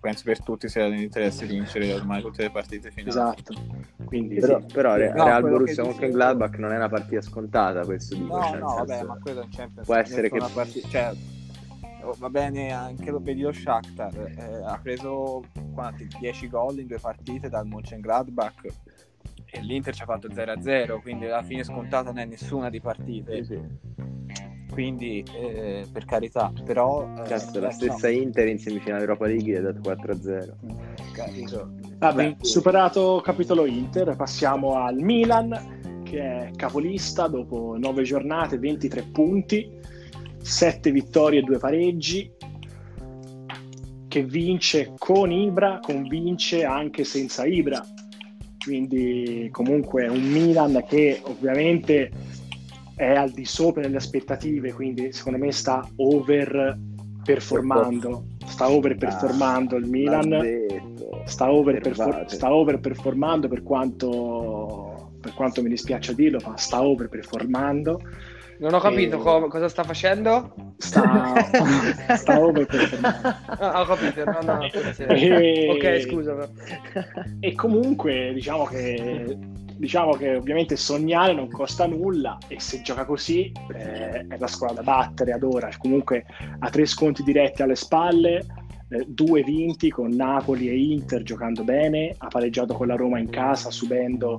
penso per tutti sia nell'interesse vincere ormai tutte le partite finali. Esatto. Quindi, però, sì. però no, Real Borussia con Gladbach non è una partita scontata, questo dico. No, cioè, no, vabbè, ma quello in Champions può essere che partita, cioè, oh, va bene anche lo vedi lo Shakhtar, eh, ha preso quanti 10 gol in due partite dal Mönchengladbach e l'Inter ci ha fatto 0-0, quindi alla fine scontata non è nessuna di partite. Sì, sì. quindi eh, per carità, però... eh, la stessa no. Inter in semifinale Europa League gli ha dato 4-0. Capito? Vabbè, Quindi- superato capitolo Inter, passiamo al Milan, che è capolista dopo 9 giornate, 23 punti, 7 vittorie e 2 pareggi, che vince con Ibra, convince anche senza Ibra. Quindi comunque un Milan che ovviamente è al di sopra delle aspettative, quindi secondo me sta over performando, sta over performando il Milan sta over, Fermate. sta overperformando per quanto, per quanto mi dispiace dirlo, ma sta overperformando. Non ho capito Eh, co- cosa sta facendo. Sta, sta overperformando. Ah, ho capito, no, no, E- Ok, scusa. E comunque diciamo che, diciamo che ovviamente sognare non costa nulla e se gioca così eh, è la squadra da battere ad ora. Comunque ha tre sconti diretti alle spalle, eh, due vinti con Napoli e Inter giocando bene, ha pareggiato con la Roma in casa subendo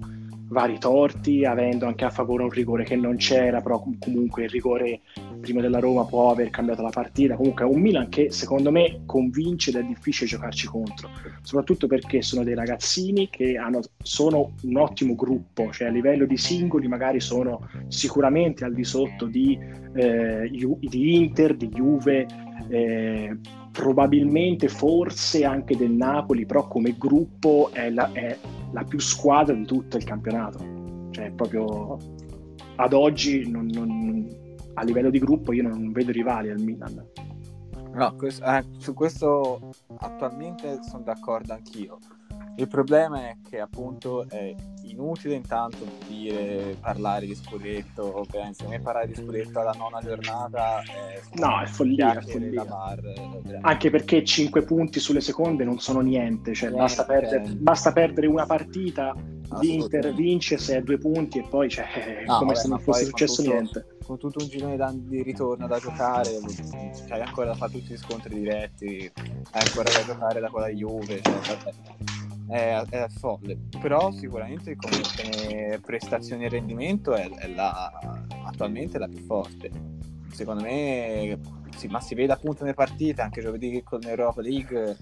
vari torti, avendo anche a favore un rigore che non c'era, però com- comunque il rigore prima della Roma può aver cambiato la partita. Comunque è un Milan che secondo me convince ed è difficile giocarci contro, soprattutto perché sono dei ragazzini che hanno- sono un ottimo gruppo, cioè a livello di singoli magari sono sicuramente al di sotto di, eh, di Inter, di Juve, eh, probabilmente forse anche del Napoli, però come gruppo è la, è la più squadra di tutto il campionato. Cioè, proprio ad oggi non- non- a livello di gruppo io non vedo rivali al Milan. No, questo- eh, su questo attualmente sono d'accordo anch'io. Il problema è che appunto è inutile intanto dire parlare di scudetto, ovviamente secondo me parlare di scudetto alla nona giornata è No, è follia, è follia. bar. Anche perché 5 punti sulle seconde non sono niente, cioè Niente, basta, perdere, basta perdere una partita, l'Inter vince se è due punti e poi cioè, No, come vabbè, se non fosse successo tutto- niente. Con tutto un girone di ritorno da giocare, c'hai ancora da fare tutti gli scontri diretti, hai ancora da giocare da quella Juve, cioè, vabbè. È, è folle. Però sicuramente come, prestazione e rendimento è, è la, attualmente la più forte. Secondo me, sì, ma si vede appunto nelle partite, anche giovedì con l'Europa League,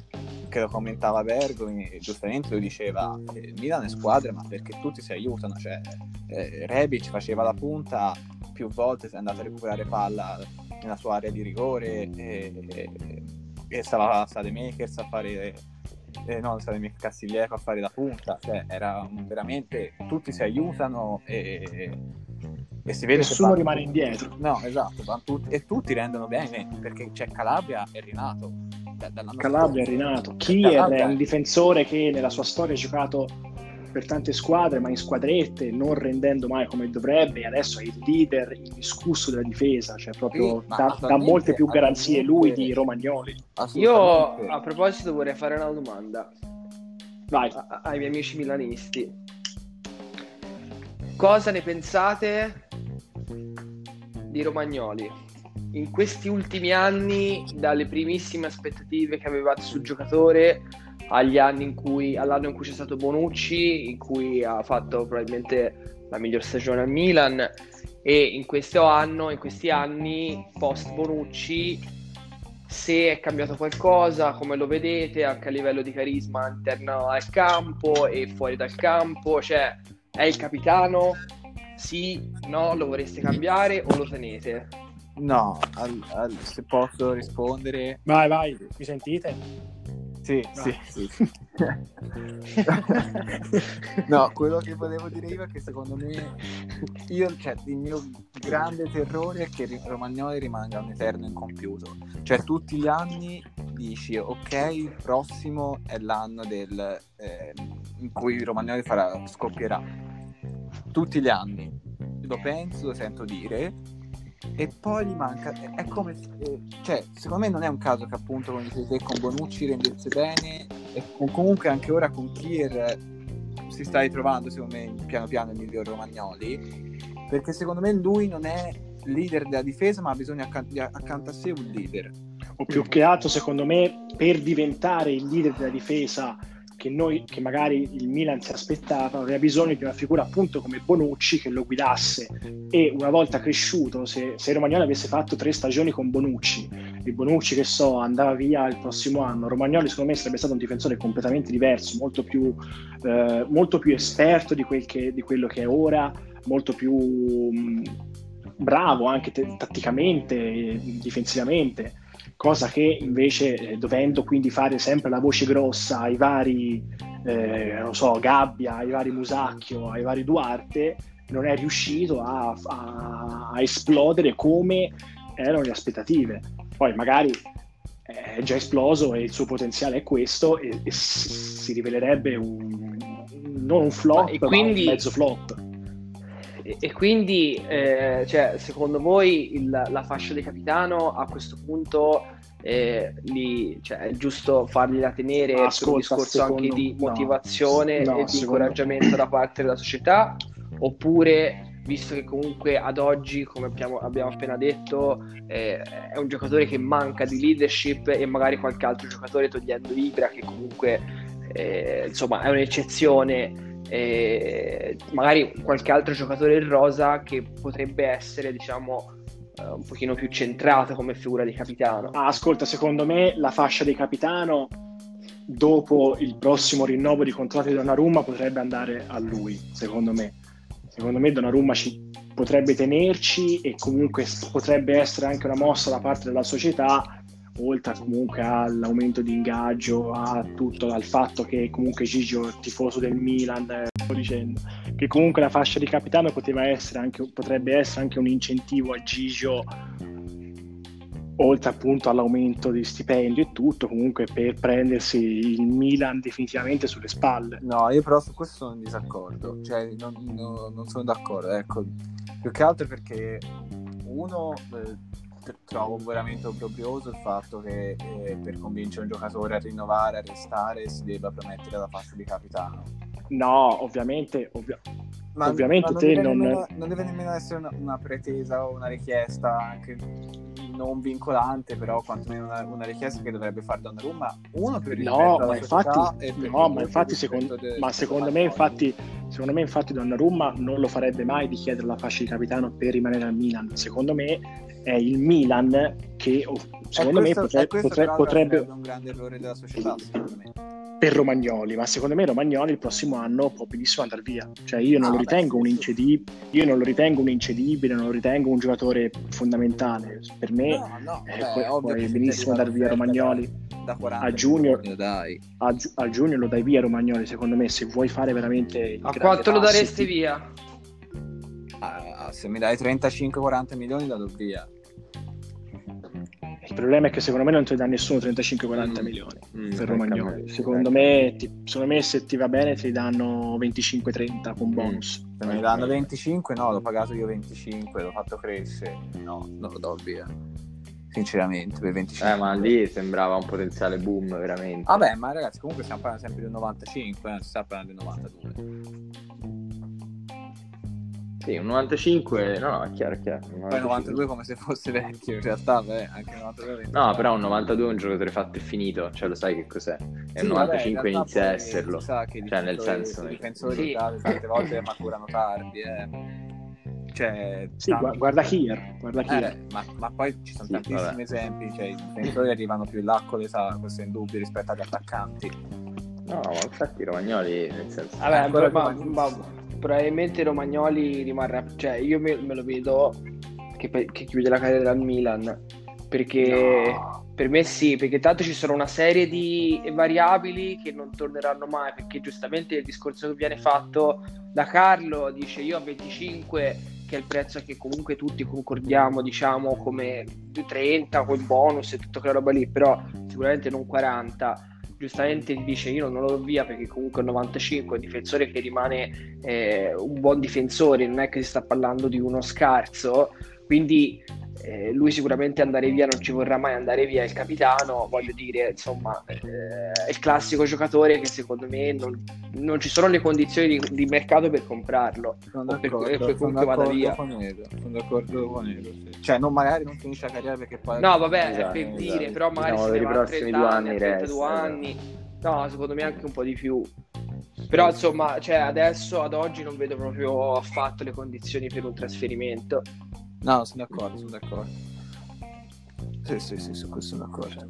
che lo commentava Bergomi, giustamente lo diceva, eh, il Milan è squadra, ma perché tutti si aiutano, cioè eh, Rebic faceva la punta più volte, è andato a recuperare palla nella sua area di rigore e, e- e stava Sademakers a fare eh, no, Sademakers Castiglieco a fare la punta, cioè era veramente tutti si aiutano e, e si vede Nessuno che rimane indietro. No, esatto, tutti- e tutti rendono bene perché c'è Calabria e Rinato. Da- Calabria, scorso. Rinato. Kier Calabria- è un difensore che nella sua storia ha giocato per tante squadre, ma in squadrette, non rendendo mai come dovrebbe. e Adesso è il leader indiscusso della difesa, cioè proprio Sì, dà attualmente- molte più garanzie lui di Romagnoli. Io a proposito vorrei fare una domanda Vai. a- ai miei amici milanisti. Cosa ne pensate di Romagnoli? In questi ultimi anni, dalle primissime aspettative che avevate sul giocatore in cui, all'anno in cui c'è stato Bonucci, in cui ha fatto probabilmente la miglior stagione al Milan, e in questo anno, in questi anni post Bonucci, se è cambiato qualcosa, come lo vedete, anche a livello di carisma interno al campo e fuori dal campo, cioè è il capitano? Sì, no, lo vorreste cambiare o lo tenete? No, al- al- se posso rispondere, Vai, vai, mi sentite? Sì, sì, sì. no, quello che volevo dire io è che secondo me, io, cioè, il mio grande terrore è che Romagnoli rimanga un eterno incompiuto. Cioè, tutti gli anni dici, ok, il prossimo è l'anno del, eh, in cui Romagnoli farà, scoppierà. Tutti gli anni. Lo penso, lo sento dire, e poi gli manca è- come eh, cioè secondo me non è un caso che appunto come dicevi con Bonucci rendesse bene e con- comunque anche ora con Kier eh, si sta ritrovando secondo me piano piano il miglior Romagnoli perché secondo me lui non è leader della difesa ma ha bisogno di- accanto a sé un leader. O più che altro, secondo me, per diventare il leader della difesa che, noi, che magari il Milan si aspettava, aveva bisogno di una figura appunto come Bonucci che lo guidasse. E una volta cresciuto, se, se Romagnoli avesse fatto tre stagioni con Bonucci e Bonucci che so andava via il prossimo anno, Romagnoli secondo me sarebbe stato un difensore completamente diverso, molto più, eh, molto più esperto di, quel che, di quello che è ora, molto più mh, bravo anche te- tatticamente, difensivamente cosa che invece eh, dovendo quindi fare sempre la voce grossa ai vari, eh, non so, Gabbia, ai vari Musacchio, ai vari Duarte, non è riuscito a, a, a esplodere come erano le aspettative. Poi magari è già esploso e il suo potenziale è questo e, e si rivelerebbe un, non un flop, ma, quindi, ma un mezzo flop. E, e quindi, eh, cioè, secondo voi il, la fascia di capitano a questo punto eh, lì, cioè, è giusto fargliela tenere Ascolta, per un discorso secondo, anche di motivazione no, no, e di secondo... incoraggiamento da parte della società? Oppure, visto che comunque ad oggi, come abbiamo, abbiamo appena detto, eh, è un giocatore che manca di leadership e magari qualche altro giocatore togliendo Ibra, che comunque eh, insomma è un'eccezione e magari qualche altro giocatore in rosa che potrebbe essere, diciamo, eh, un pochino più centrato come figura di capitano. Ah, ascolta, secondo me la fascia di capitano dopo il prossimo rinnovo di contratto di Donnarumma potrebbe andare a lui, secondo me. Secondo me Donnarumma ci potrebbe tenerci e comunque potrebbe essere anche una mossa da parte della società oltre comunque all'aumento di ingaggio, a tutto, al fatto che comunque Gigio tifoso del Milan, eh, sto dicendo, che comunque la fascia di capitano poteva essere anche, potrebbe essere anche un incentivo a Gigio, oltre appunto all'aumento di stipendio e tutto, comunque per prendersi il Milan definitivamente sulle spalle. No, io però su questo sono in disaccordo, cioè non, non, non sono d'accordo, ecco, più che altro perché uno... Eh, trovo veramente obbrobrioso il fatto che eh, per convincere un giocatore a rinnovare, a restare, si debba promettere la fascia di capitano. No, ovviamente, ovvia- ma, ovviamente ma te non... non... Nemmeno, non deve nemmeno essere una, una, pretesa o una richiesta anche non vincolante, però quantomeno una, una richiesta che dovrebbe fare Donnarumma. Uno per il no, ma infatti, no, ma infatti secondo, de, ma secondo me infatti secondo me infatti Donnarumma non lo farebbe mai di chiedere la fascia di capitano per rimanere al Milan. Secondo me è il Milan che secondo questo, me potrebbe, potrebbe, potrebbe... un grande errore della società secondo me per Romagnoli, ma secondo me Romagnoli il prossimo anno può benissimo andare via. Cioè io non, ah, lo, ritengo beh, un incedib- io non lo ritengo un incedibile, non lo ritengo un giocatore fondamentale. Per me no, no, eh, beh, può, benissimo andare via Romagnoli. Da, da a, giugno, a, a, giugno, lo dai via Romagnoli, secondo me, se vuoi fare veramente... A quanto lo daresti via? Ah, se mi dai 35-40 milioni la do via. Il problema è che secondo me non ti dà nessuno 35-40 mm. milioni mm, per Romagnoli. Secondo me, ti, secondo me, se ti va bene ti danno 25-30 con mm. bonus. Se mi danno 25, no, l'ho pagato io 25, l'ho fatto crescere. No, non lo do via. Sinceramente, per 25. Eh, ma lì sembrava un potenziale boom, veramente. Vabbè, ma ragazzi, comunque stiamo parlando sempre del 95, non si sta parlando del 92. Sì, un 95, no, no, è chiaro, è chiaro. Poi 92 come se fosse vecchio, in realtà, beh, anche 92. No, però un 92 è un giocatore fatto e finito, cioè lo sai che cos'è. E sì, un 95 vabbè, inizia a esserlo. Cioè, nel senso... I difensori sì. tante volte maturano tardi, eh. Cioè, sì, tanti... guarda Kier, guarda Kier. Eh, ma, ma, poi ci sono sì, tantissimi vabbè. esempi, cioè i difensori arrivano più là con l'età, questo è indubbio rispetto agli attaccanti. No, ma infatti Romagnoli nel senso... Vabbè, però, ma, ma, probabilmente Romagnoli rimarrà, cioè io me, me lo vedo che, che, chiude la carriera al Milan, perché no. per me sì, perché tanto ci sono una serie di variabili che non torneranno mai, perché giustamente il discorso che viene fatto da Carlo dice io a 25 che è il prezzo che comunque tutti concordiamo, diciamo, come 30 con bonus e tutta quella roba lì, però sicuramente non 40 giustamente dice io non lo do via perché comunque è un 95 è un difensore che rimane eh, un buon difensore non è che si sta parlando di uno scarso quindi eh, lui sicuramente andare via non ci vorrà mai andare via il capitano voglio dire insomma eh, è il classico giocatore che secondo me non, non ci sono le condizioni di, di mercato per comprarlo sono d'accordo, per, per sono vada via con Edo, sono d'accordo con Edo sì. cioè non, magari non finisce la carriera perché poi no vabbè esatto, per esatto. dire però magari diciamo, si per i prossimi due anni, anni, anni No, secondo me anche un po' di più. Però insomma, cioè, adesso ad oggi non vedo proprio affatto le condizioni per un trasferimento. No, sono d'accordo, sono d'accordo. Sì, sì, sì, su questo sono d'accordo.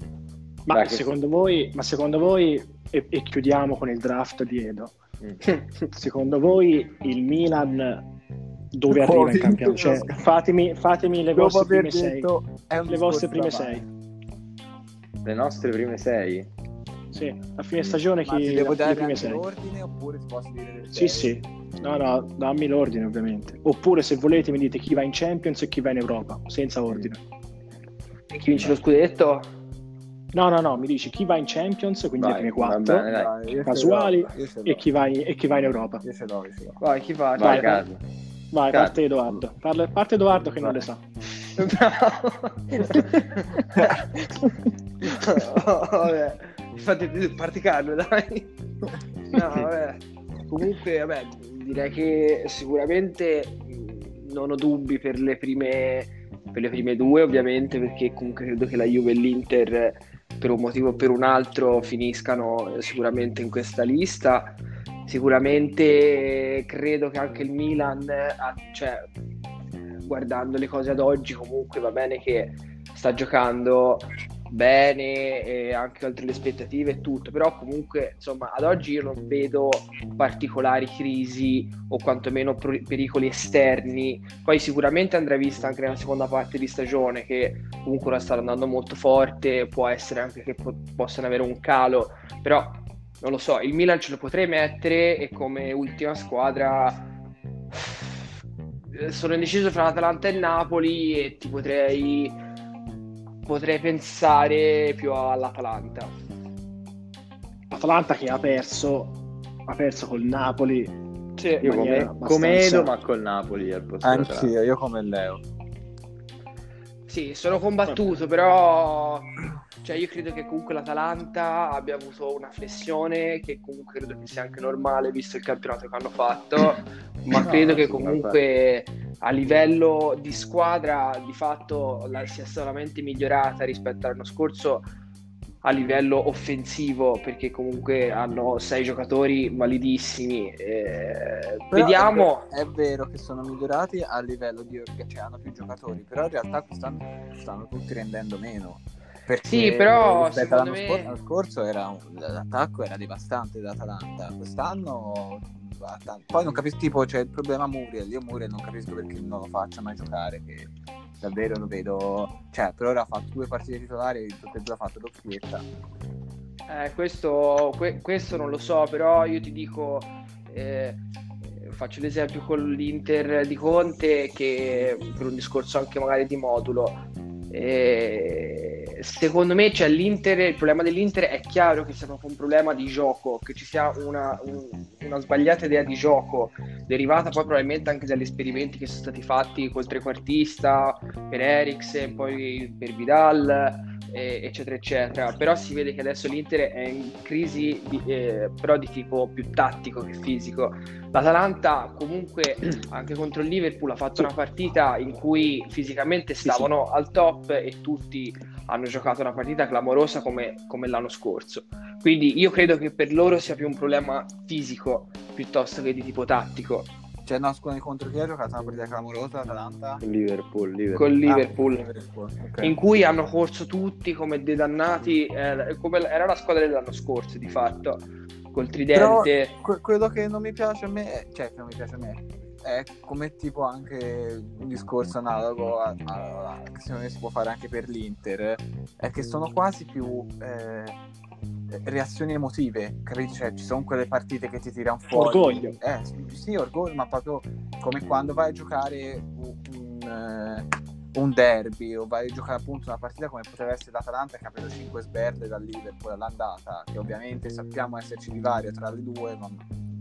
Ma Dai, che- secondo voi, ma secondo voi, e, e chiudiamo con il draft di Edo, Mm. secondo voi il Milan dove Oh, arriva in vinto, campionato? Cioè, fatemi, fatemi le Dopo vostre prime sei. detto, Le vostre prime sei. Le nostre prime sei? Sì, a fine stagione Ma ti chi devo le dare prime anche sei. l'ordine oppure ti posso dire Sì, sei? sì. No, no, dammi l'ordine ovviamente. Oppure se volete mi dite chi va in Champions e chi va in Europa, senza ordine. E chi vince lo scudetto? No, no, no, mi dici chi va in Champions, quindi Vai, le prime va quattro, bene, dai. Casuali, e chi, va in, e chi va in Europa. Io ce l'ho, io ce l'ho. Vai, chi fa? Vai, Vai, Carlo. Vai, parte Edoardo. Parla- parte Edoardo che non Vai. le sa. No, vabbè. Infatti, parti Carlo, dai. No, vabbè. Comunque, vabbè, direi che sicuramente non ho dubbi per le prime, per le prime due, ovviamente, perché comunque credo che la Juve e l'Inter, per un motivo o per un altro, finiscano sicuramente in questa lista. Sicuramente credo che anche il Milan, cioè, guardando le cose ad oggi, comunque va bene che sta giocando bene e anche oltre le aspettative e tutto, però comunque insomma ad oggi io non vedo particolari crisi o quantomeno pericoli esterni, poi sicuramente andrà vista anche nella seconda parte di stagione che comunque ora sta andando molto forte, può essere anche che po- possano avere un calo, però non lo so, il Milan ce lo potrei mettere e come ultima squadra eh, sono indeciso fra l'Atalanta e Napoli e ti potrei potrei pensare più all'Atalanta. Atalanta che ha perso, ha perso col Napoli. Sì, Io come, come abbastanza- Edo, ma col Napoli al posto della Anch'io, io come Leo. Sì, sono combattuto, però cioè, io credo che comunque l'Atalanta abbia avuto una flessione che comunque credo che sia anche normale visto il campionato che hanno fatto, ma No, credo che sì, comunque a livello di squadra di fatto la, sia solamente migliorata rispetto all'anno scorso a livello offensivo perché comunque hanno sei giocatori validissimi. eh, vediamo. È, ver- è vero che sono migliorati a livello di cioè hanno più giocatori, però in realtà quest'anno stanno tutti rendendo meno. Perché Sì, però, rispetto all'anno me- scorso, l'anno scorso era l'attacco era devastante dell'Atalanta. Quest'anno va tan- poi non capisco tipo c'è il problema Muriel. Io Muriel non capisco perché non lo faccia mai giocare. Che davvero lo vedo. Cioè, per ora ha fatto due partite titolari, tutte e due ha fatto doppietta. Eh, questo, que- questo non lo so, però io ti dico, eh, faccio l'esempio con l'Inter di Conte che per un discorso anche magari di modulo. eh, secondo me cioè, l'Inter, il problema dell'Inter è chiaro che sia proprio un problema di gioco, che ci sia una, un- una sbagliata idea di gioco derivata poi probabilmente anche dagli esperimenti che sono stati fatti col trequartista, per Eriksen, poi per Vidal, eh, eccetera, eccetera. Però si vede che adesso l'Inter è in crisi, di- eh, però di tipo più tattico che fisico. L'Atalanta comunque anche contro il Liverpool ha fatto una partita in cui fisicamente stavano al top e tutti hanno giocato una partita clamorosa come, come l'anno scorso. Quindi io credo che per loro sia più un problema fisico piuttosto che di tipo tattico. Cioè, no, scusa, contro chi ha giocato una partita clamorosa l'Atalanta? Liverpool, Liverpool. Col Ah, Liverpool. Liverpool, ok. in cui hanno corso tutti come dei dannati, eh, come era la squadra dell'anno scorso di fatto, col Però tridente. que- quello che non mi piace a me, è- cioè che non mi piace a me, è come tipo anche un discorso analogo a, a- a- che secondo me si può fare anche per l'Inter, è che sono quasi più eh, reazioni emotive, capito? Cioè ci sono quelle partite che ti tirano fuori. Orgoglio. Eh, sì, orgoglio, ma proprio come quando vai a giocare un, un, eh, un derby o vai a giocare appunto una partita come poteva essere l'Atalanta che ha preso 5 sberde dal Liverpool all'andata, che ovviamente sappiamo esserci divario tra le due, non,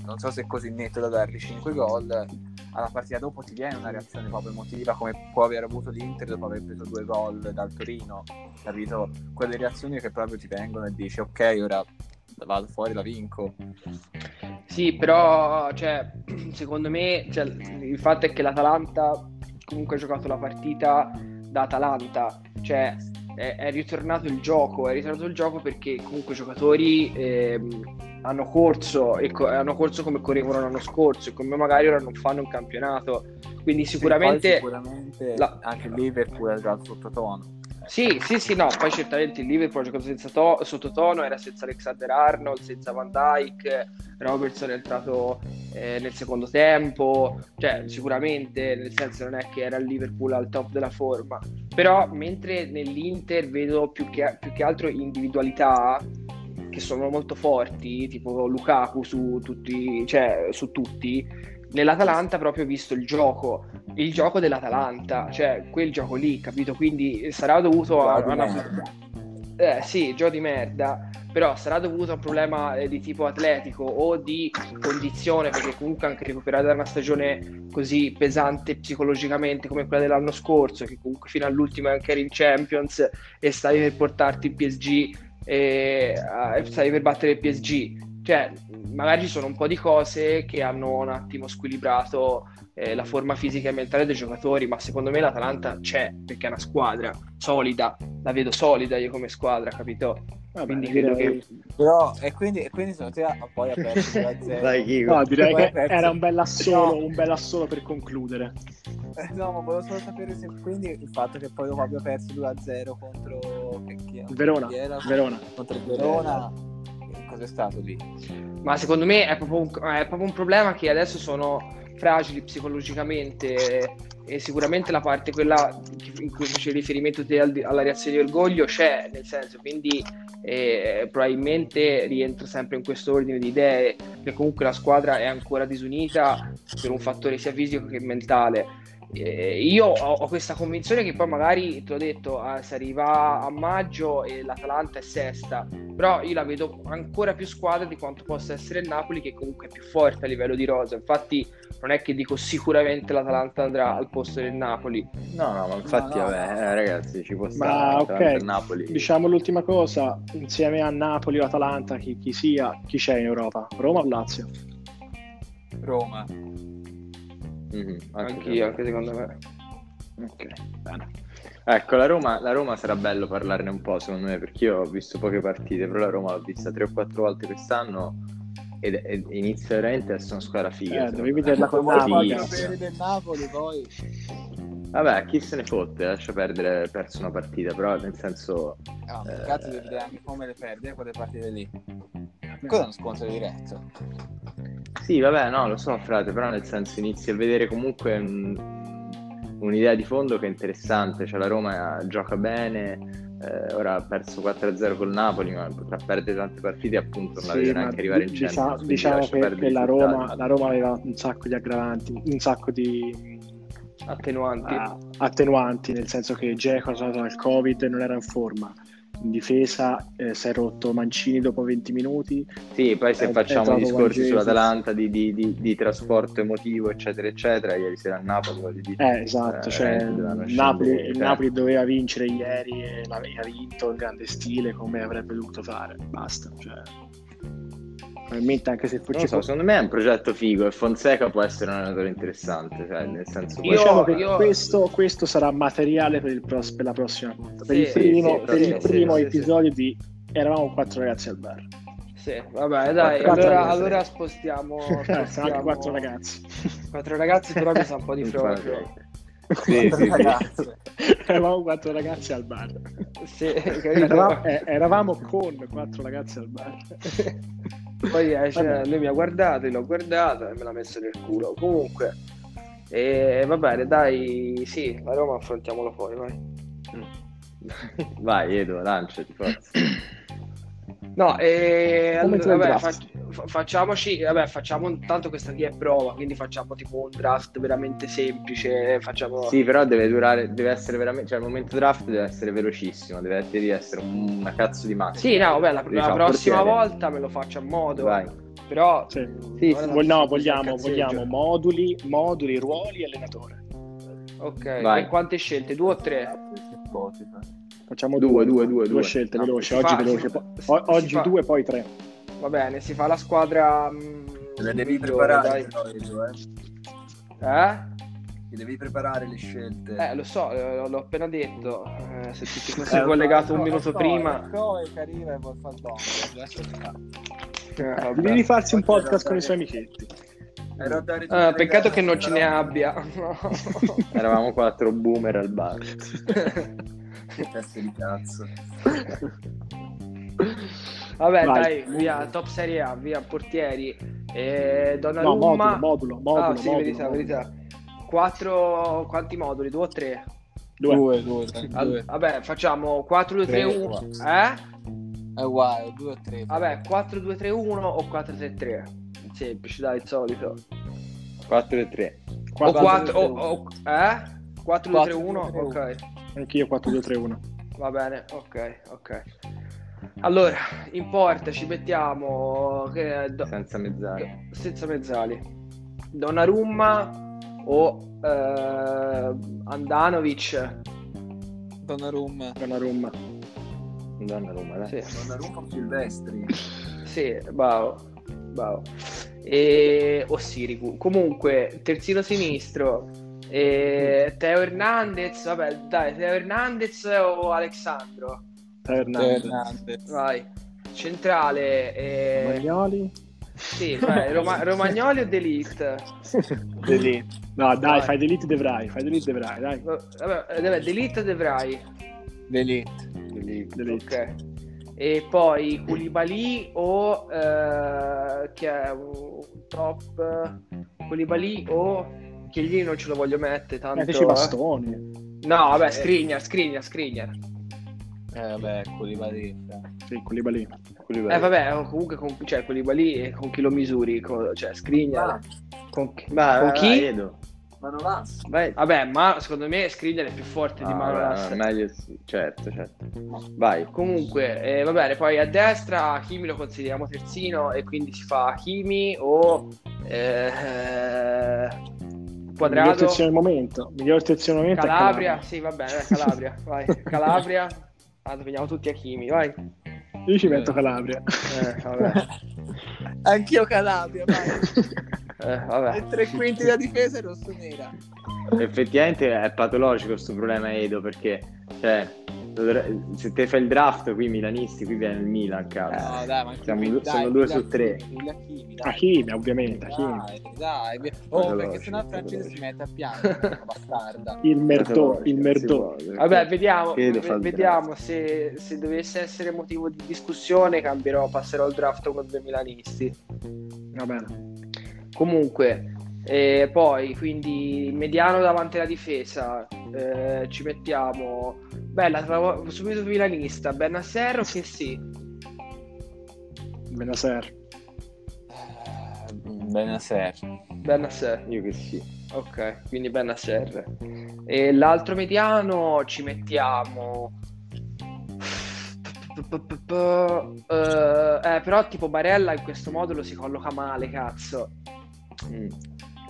non so se è così netto da dargli 5 gol. Alla partita dopo ti viene una reazione proprio emotiva come può aver avuto l'Inter dopo aver preso due gol dal Torino, capito? Quelle reazioni che proprio ti vengono e dici ok, ora vado fuori, la vinco. Sì, però cioè, secondo me cioè, il fatto è che l'Atalanta comunque ha giocato la partita da Atalanta, cioè è, è ritornato il gioco, è ritornato il gioco perché comunque i giocatori ehm, hanno corso e co- hanno corso come correvano l'anno scorso e come magari ora non fanno un campionato. Quindi sicuramente, sicuramente la- anche il Liverpool ha giocato sottotono. Sì, sì, sì, no, poi certamente il Liverpool ha giocato senza to- sottotono, era senza Alexander Arnold, senza Van Dyke, Robertson è entrato eh, nel secondo tempo, cioè sicuramente nel senso non è che era il Liverpool al top della forma, però mentre nell'Inter vedo più che, più che altro individualità che sono molto forti, tipo Lukaku su tutti, cioè su tutti, nell'Atalanta proprio ho visto il gioco, il gioco dell'Atalanta, cioè quel gioco lì, capito? Quindi sarà dovuto a, una... merda. Eh, sì, gioco di merda, però sarà dovuto a un problema eh, di tipo atletico o di condizione, perché comunque anche recuperare da una stagione così pesante psicologicamente come quella dell'anno scorso, che comunque fino all'ultimo anche eri in Champions e stavi per portarti il PSG e eh, stavi per battere il PSG. Cioè, magari ci sono un po' di cose che hanno un attimo squilibrato eh, la forma fisica e mentale dei giocatori, ma secondo me l'Atalanta c'è perché è una squadra solida, la vedo solida io come squadra, capito? Vabbè, Quindi direi- credo che Però, e quindi, e quindi secondo te ha- poi ha perso 2-0? Vai, Chico. No, direi che perso. era un bel assolo, No. un bel assolo per concludere. Eh, No, ma volevo solo sapere se quindi il fatto che poi dopo abbia perso 2-0 contro che- chi- Verona, era? Verona. contro Verona. Che Cos'è stato lì? Ma secondo me è proprio, un, è proprio un problema che adesso sono fragili psicologicamente e sicuramente la parte quella in cui facevi riferimento te al- alla reazione di orgoglio c'è, nel senso, quindi eh, probabilmente rientra sempre in questo ordine di idee che comunque la squadra è ancora disunita per un fattore sia fisico che mentale. Eh, io ho, ho questa convinzione che poi magari, te l'ho detto, eh, si arriva a maggio e l'Atalanta è sesta, però io la vedo ancora più squadra di quanto possa essere il Napoli che comunque è più forte a livello di rosa infatti non è che dico sicuramente l'Atalanta andrà al posto del Napoli No, no, ma infatti, No, no. vabbè, eh, ragazzi, ci può stare. Ma Atalanta ok, e Napoli. diciamo l'ultima cosa, insieme a Napoli o Atalanta, chi, chi sia, chi c'è in Europa? Roma o Lazio? Roma. Mhm, anche anch'io per anche secondo me. Ok, bene. Ecco, la Roma, la Roma sarà bello parlarne un po', secondo me, perché io ho visto poche partite, però la Roma l'ho vista tre o quattro volte quest'anno ed, ed inizia veramente a essere una squadra figa. Eh, dovevi vederla con Napoli, del Napoli poi. Vabbè, chi se ne fotte, lascia perdere, perso una partita, però nel senso... Ah, ma Eh. cazzo devi vedere anche come le perde quelle partite lì. Cosa è uno scontro diretto? Sì, vabbè, no, lo so, frate, però nel senso inizi a vedere comunque un- un'idea di fondo che è interessante, cioè la Roma gioca bene, eh, ora ha perso 4-0 col Napoli, ma potrà perdere tante partite e appunto non la Sì, vede ma neanche arrivare in diciamo- quindi diciamo che, che la. Roma, la Roma aveva un sacco di aggravanti, un sacco di attenuanti ah, attenuanti, nel senso che Dzeko è stato dal Covid e non era in forma. In difesa eh, si è rotto Mancini dopo 20 minuti. Sì, poi se È- è facciamo entrato discorsi Juan Jesus. sull'Atalanta di, di- di- di trasporto emotivo, eccetera, eccetera, ieri sera a Napoli, dire, Eh, esatto, eh, cioè, dovevano il Napoli, il cioè. Napoli doveva vincere ieri e l'aveva vinto in grande stile come avrebbe dovuto fare. Basta. Cioè, probabilmente anche se Non so, secondo me è un progetto figo e Fonseca può essere un allenatore interessante, cioè nel senso Io- Diciamo che io- questo, questo sarà materiale per, il pros- per la prossima puntata. Per Sì, il primo, sì, per sì, il sì, primo sì, episodio di Eravamo quattro ragazzi al bar. sì, vabbè dai Quattro allora, ragazzi. allora spostiamo, Siamo anche spostiamo quattro ragazzi. quattro ragazzi però mi sa un po' di Infatti. frocio Sì, sì, sì. Eravamo quattro ragazzi al bar. sì, Eravamo, eh, eravamo con quattro ragazzi al bar. Poi eh, cioè, lui mi ha guardato, io l'ho guardato e me l'ha messo nel culo. Comunque, eh, va bene, dai, sì, la Roma affrontiamolo poi, vai. Vai, Edo, lanciati, forza. No, Come allora, vabbè, draft. Fac- fa- facciamoci, vabbè, facciamo intanto questa via è prova, quindi facciamo tipo un draft veramente semplice, facciamo... Sì, però deve durare, deve essere veramente, cioè il momento draft deve essere velocissimo, deve devi essere un- una cazzo di macchina. Sì, no, vabbè, la, la Diciamo, prossima portiere. volta me lo faccio a modo, Vai. però... Sì. Sì, sì, no, vogliamo, vogliamo moduli, moduli, ruoli e allenatore. Ok, Vai. e quante scelte? Due o tre? Facciamo Due, due, due, due, due. scelte No, veloci. si Oggi fa- veloce. si si- si oggi fa- due, poi tre. Va bene, si fa la squadra... mh, Le devi migliore, preparare, dai. però, eh. Eh? Ti devi preparare le scelte. Eh, lo so, eh, l'ho appena detto. Eh, Eh, se ti fossi collegato un minuto prima. Poi che arriva e vuol. Eh, vabbè. Devi rifarsi un podcast con i suoi amichetti. Ah, peccato che non ce ne abbia. Eravamo quattro boomer al bar. Teste di cazzo. Vabbè, Vai. dai, via, top serie A, via, portieri. Eh, No, Donnarumma. modulo, modulo, modulo. ah, sì, modulo, verità, modulo. verità. Quattro, quanti moduli? Due o tre? Due. Due, due, due. Al- vabbè, facciamo 4, 2, 3, Tre, 1. quattro. Eh? È uguale, due o tre. Vabbè, 4, 2, 3, 1 o 4, 3, 3. Semplice, dai, il solito. 4 e 3. O Quattro, 4, due, o, o- eh? 4, 2, 3, 1, 4, 2, 3, ok. Anch'io 4, 2, 3, 1. Va bene, ok, ok. Allora, in porta ci mettiamo che, do- Senza mezzali. senza mezzali. Donnarumma o eh, Andanovic. Donnarumma. Donnarumma. Donnarumma, dai. Sì, Donnarumma Silvestri. sì, bravo, bravo. E o Sirigu. Comunque, terzino sinistro. E Teo Hernandez, vabbè, dai, Teo Hernandez o Alexandro? Hernandez. Hernandez. Vai. Centrale, eh, Romagnoli. sì, vai, Roma- Romagnoli o Delite? Delete. No, dai, Vai. fai delete Devrai, fai delete Devrai, dai. Vabbè, o Devrai? Delete. Delete. Ok. E poi Koulibaly o eh, che è un top Koulibaly o Chiellini non ce lo voglio mettere tanto. Metteci eh. bastoni. No, vabbè, Skriniar, Skriniar, Skriniar. Eh vabbè, Koulibaly. Sì, quelli lì. Koulibaly. Eh vabbè, comunque con, cioè Koulibaly con chi lo misuri, con- cioè Skriniar. Con, chi- Vai, con chi? vai, Edo. Manolas. Vai- Vabbè, ma secondo me Skriniar è più forte di Ah, Manolas. vabbè, meglio sì, certo, certo. Vai. Comunque, eh, va bene, poi a destra Hakimi lo consideriamo terzino e quindi si fa Hakimi o eh, Miglior Quadrato, terzino al momento. Miglior terzino al momento è Calabria, sì va bene, Calabria, vai, Calabria, ah, veniamo tutti Hakimi, vai. Io ci metto Calabria. Eh, vabbè, Anch'io Calabria, vai. eh, vabbè. E tre quinti della difesa è rosso-nera. Effettivamente è patologico questo problema Edo perché cioè, se te fai il draft qui milanisti qui viene il Milan cazzo. No, dai, ma Siamo due- dai, sono due il su tre. Hakimi, Hakimi, dai. Ovviamente. Hakimi. Dai, dai. Oh, Veloce, perché sennò il francese veloce. si mette a piangere, bastarda. Il Patologico, il può, Vabbè, vediamo, il vediamo se, se dovesse essere motivo di discussione cambierò, passerò il draft con due milanisti. Va bene. Comunque, eh, poi quindi mediano davanti alla difesa, eh, ci mettiamo. Bella, trovo subito milanista, Benasser o che sì? Benaser. Eh, Benasser. Benasser, Io che sì. ok, quindi Benasser. E l'altro mediano ci mettiamo. Eh, eh, però tipo Barella in questo modulo si colloca male, cazzo. Mm.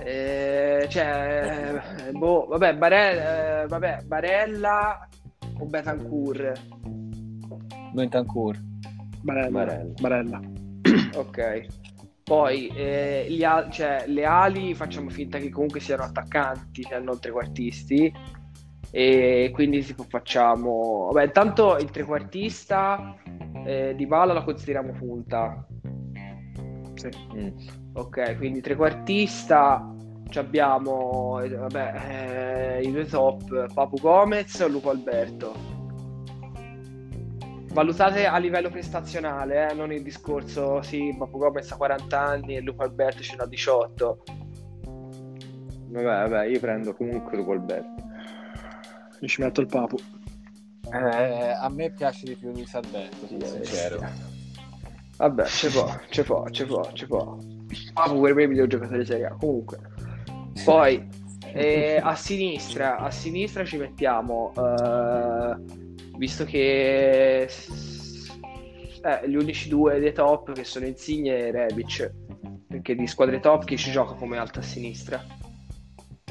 Eh, cioè, eh, boh, vabbè, Bare- eh, vabbè, Barella o Betancourt. Bentancur. Barella. Barella. Barella. Ok. Poi eh, gli al- cioè, le ali facciamo finta che comunque siano attaccanti, cioè non trequartisti. E quindi tipo facciamo. Vabbè, intanto il trequartista eh, di Bala lo consideriamo punta. Sì. Mm. Ok, quindi trequartista ci abbiamo eh, vabbè, eh, i due top, Papu Gomez o Lupo Alberto. Valutate a livello prestazionale, eh, non il discorso, sì, Papu Gomez ha 40 anni e Lupo Alberto ce n'ha 18. Vabbè, vabbè, io prendo comunque dopo Alberto. Io ci metto il Papu. Eh, a me piace di più Luis Alberto, sono Sì, sincero. Vabbè, c'è può, c'è può, c'è può, c'è può. Papu per me è il miglior giocatore di Serie A. Comunque, poi eh, a sinistra, a sinistra ci mettiamo, eh, visto che eh, gli unici due dei top che sono Insigne e Rebic, perché di squadre top chi ci gioca come alta a sinistra?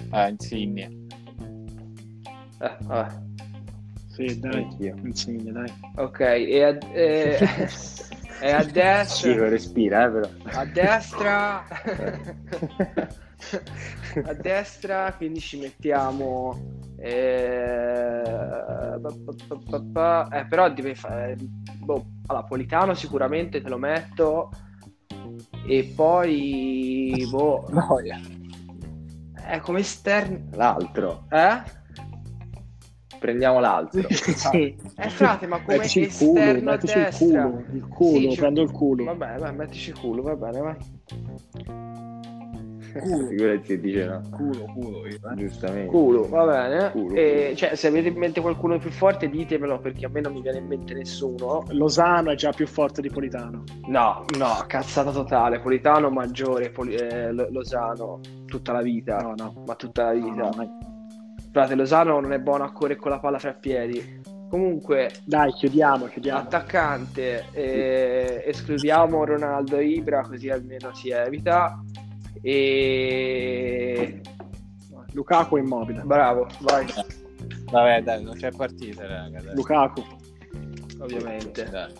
Ah, Insigne. Eh, vabbè. Sì, dai. Anch'io. Insigne, dai. Ok, e, ad- eh, E a destra, Cico, respira, eh, però. a destra, a destra, quindi ci mettiamo. Eh, eh, però deve fare. Boh, allora, Politano sicuramente te lo metto. E poi, boh, Noia. eh, come esterno. L'altro. Eh? Prendiamo l'altro. Sì. Eh, frate, ma come Mettici il culo, mettici il culo, il culo, Sì, prendo il culo. Vabbè, vai, mettici il culo, va bene, vai. Culo, Figurati dice no. culo, culo. io, eh. Giustamente. Culo, va bene. Culo, E, culo. Cioè, se avete in mente qualcuno più forte, ditemelo perché a me non mi viene in mente nessuno. Lozano è già più forte di Politano. No, no, cazzata totale. Politano maggiore, Poli- eh, Lo- Lozano tutta la vita. No, no. Ma tutta la vita. No, no. Frate, Lozano non è buono a correre con la palla fra i piedi. Comunque, Dai, chiudiamo, chiudiamo. attaccante, eh, escludiamo Ronaldo Ibra così almeno si evita. E Lukaku immobile. bravo, vai, Vabbè, dai, non c'è partita, raga. Dai. Lukaku. ovviamente. Dai.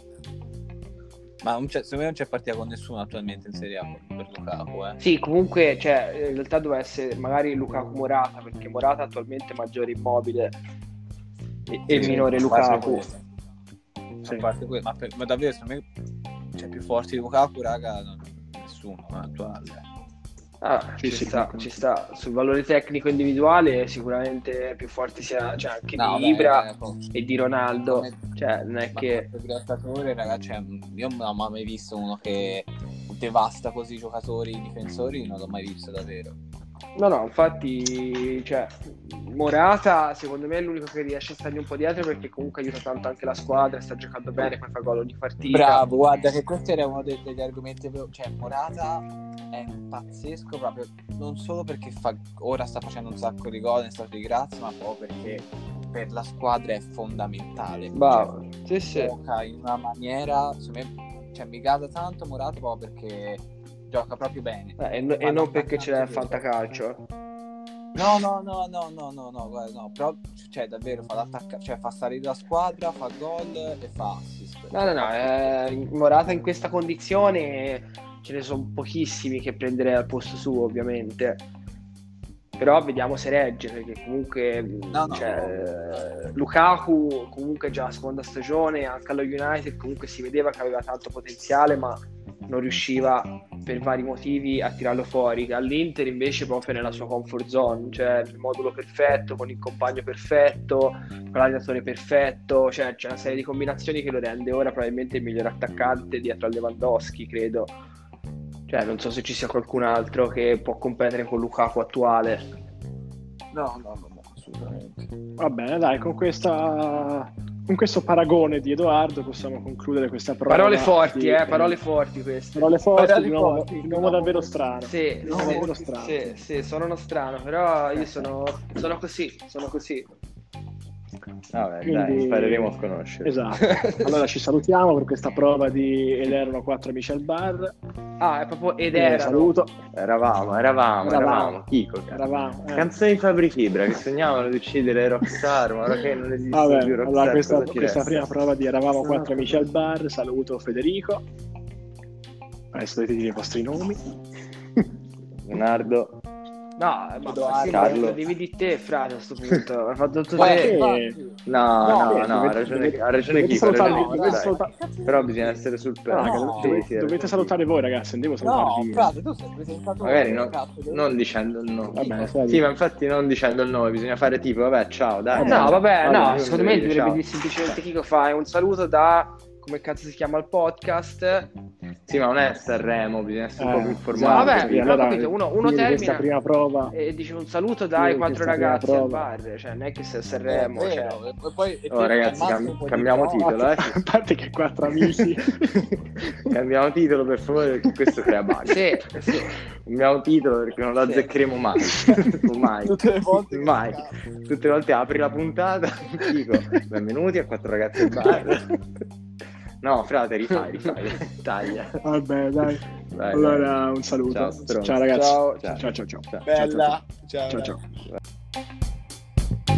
Ma secondo me non c'è partita con nessuno attualmente in Serie A per Lukaku, eh. Sì, comunque, cioè, in realtà doveva essere magari Lukaku Morata, perché Morata attualmente è maggiore immobile e, e Sì, minore Lukaku. quello, ma, per- ma davvero secondo me c'è più forte di Lukaku, raga, nessuno eh, attuale. Ah, Sì, ci sì, sta, sì. ci sta. Sul valore tecnico individuale sicuramente più forti sia cioè, anche No, di Ibra eh, e di Ronaldo. come- Cioè, non è ma che... come prestatore, raga, cioè, io non ho mai visto uno che devasta così i giocatori, i difensori, non l'ho mai visto davvero. No, no, infatti, cioè, Morata secondo me è l'unico che riesce a stargli un po' dietro perché comunque aiuta tanto anche la squadra, sta giocando bene, poi fa gol ogni partita. Bravo, guarda che questo era uno dei- degli argomenti, cioè Morata è pazzesco proprio, non solo perché fa- ora sta facendo un sacco di gol, è stato di grazia, ma proprio perché per la squadra è fondamentale. Bravo. Cioè, Sì, sì. gioca in una maniera, secondo me, cioè mi gasa tanto Morata proprio perché gioca proprio bene. Eh, e, no- e non perché ce l'hai a fantacalcio. No, no, no, no, no, no, no, guarda, no, però cioè davvero fa l'attacca, cioè fa salire la squadra, fa gol e fa assist. No, no, no, eh, Morata in questa condizione ce ne sono pochissimi che prenderei al posto suo, ovviamente. Però vediamo se regge, perché comunque No, no. cioè, eh, Lukaku comunque già la seconda stagione, anche allo United comunque si vedeva che aveva tanto potenziale, ma non riusciva per vari motivi a tirarlo fuori. All'Inter invece proprio nella sua comfort zone, cioè il modulo perfetto, con il compagno perfetto, con l'allenatore perfetto, cioè c'è una serie di combinazioni che lo rende ora probabilmente il miglior attaccante dietro a Lewandowski, credo. Cioè, non so se ci sia qualcun altro che può competere con Lukaku attuale. No, no, no, no, assolutamente. Va bene, dai, con, questa, con questo paragone di Edoardo possiamo concludere questa prova. Parole forti, di- eh, parole forti queste. Parole forti Parole di un uomo, forti, un uomo no. davvero strano. Sì, No, sì, davvero strano. sì, sì, sono uno strano, però io sono, sono così, sono così. Vabbè, Quindi- dai, impareremo a conoscere. Esatto. Allora ci salutiamo per questa prova di Ed erano quattro amici al bar. Ah, è proprio ed Eh, erano. saluto. Eravamo, eravamo, Eravamo. Chico. Eravamo. eh. Canzoni di Fabri Fibra che sognavano di uccidere rockstar, ma ora che non esiste Vabbè, più rockstar, allora questa, questa prima prova di Eravamo quattro amici al bar. Saluto Federico. Adesso dovete dire i vostri nomi. Leonardo, No, ma Edoardo. Carlo. lo devi di te, frate, a questo punto. Hai fatto tutto te. no, No, no, ha ragione, dovete- ha ragione salutare- però bisogna essere sul pezzo. No, Sì, dovete, sì, salutare voi, ragazzi. Andiamo a No, salutarvi. frate, tu sei presentatore. Magari no- cazzo, devi- non dicendo il nome. Vabbè, Sì, ma infatti non dicendo il nome, bisogna fare tipo, vabbè, ciao, dai. No, vabbè, no, secondo me dovrebbe dire semplicemente Chico fai un saluto da come cazzo si chiama il podcast. Sì, ma non è Sanremo, bisogna essere un po' più Eh, informati. vabbè, capito? però ho capito, uno- uno termina- prima prova. E dice un saluto dai Sì, quattro ragazzi al bar, cioè non è che sei a Eh, Sanremo, è cioè. e poi- e Oh, ragazzi, cam- cambiamo dire, titolo, a, eh. a parte che quattro amici. Cambiamo titolo per favore perché questo crea bug. Sì, sì. Cambiamo titolo perché non lo Sì. azzeccheremo mai. mai. Tutte le volte Mai. Tutte le volte apri la puntata dico benvenuti a quattro ragazzi al bar. No, frate, rifai, rifai. Taglia. Vabbè, dai. Vai, allora, un saluto. Ciao, ciao ragazzi. Ciao. ciao, ciao. ciao. Ciao. Bella. Ciao, ciao. ciao. ciao.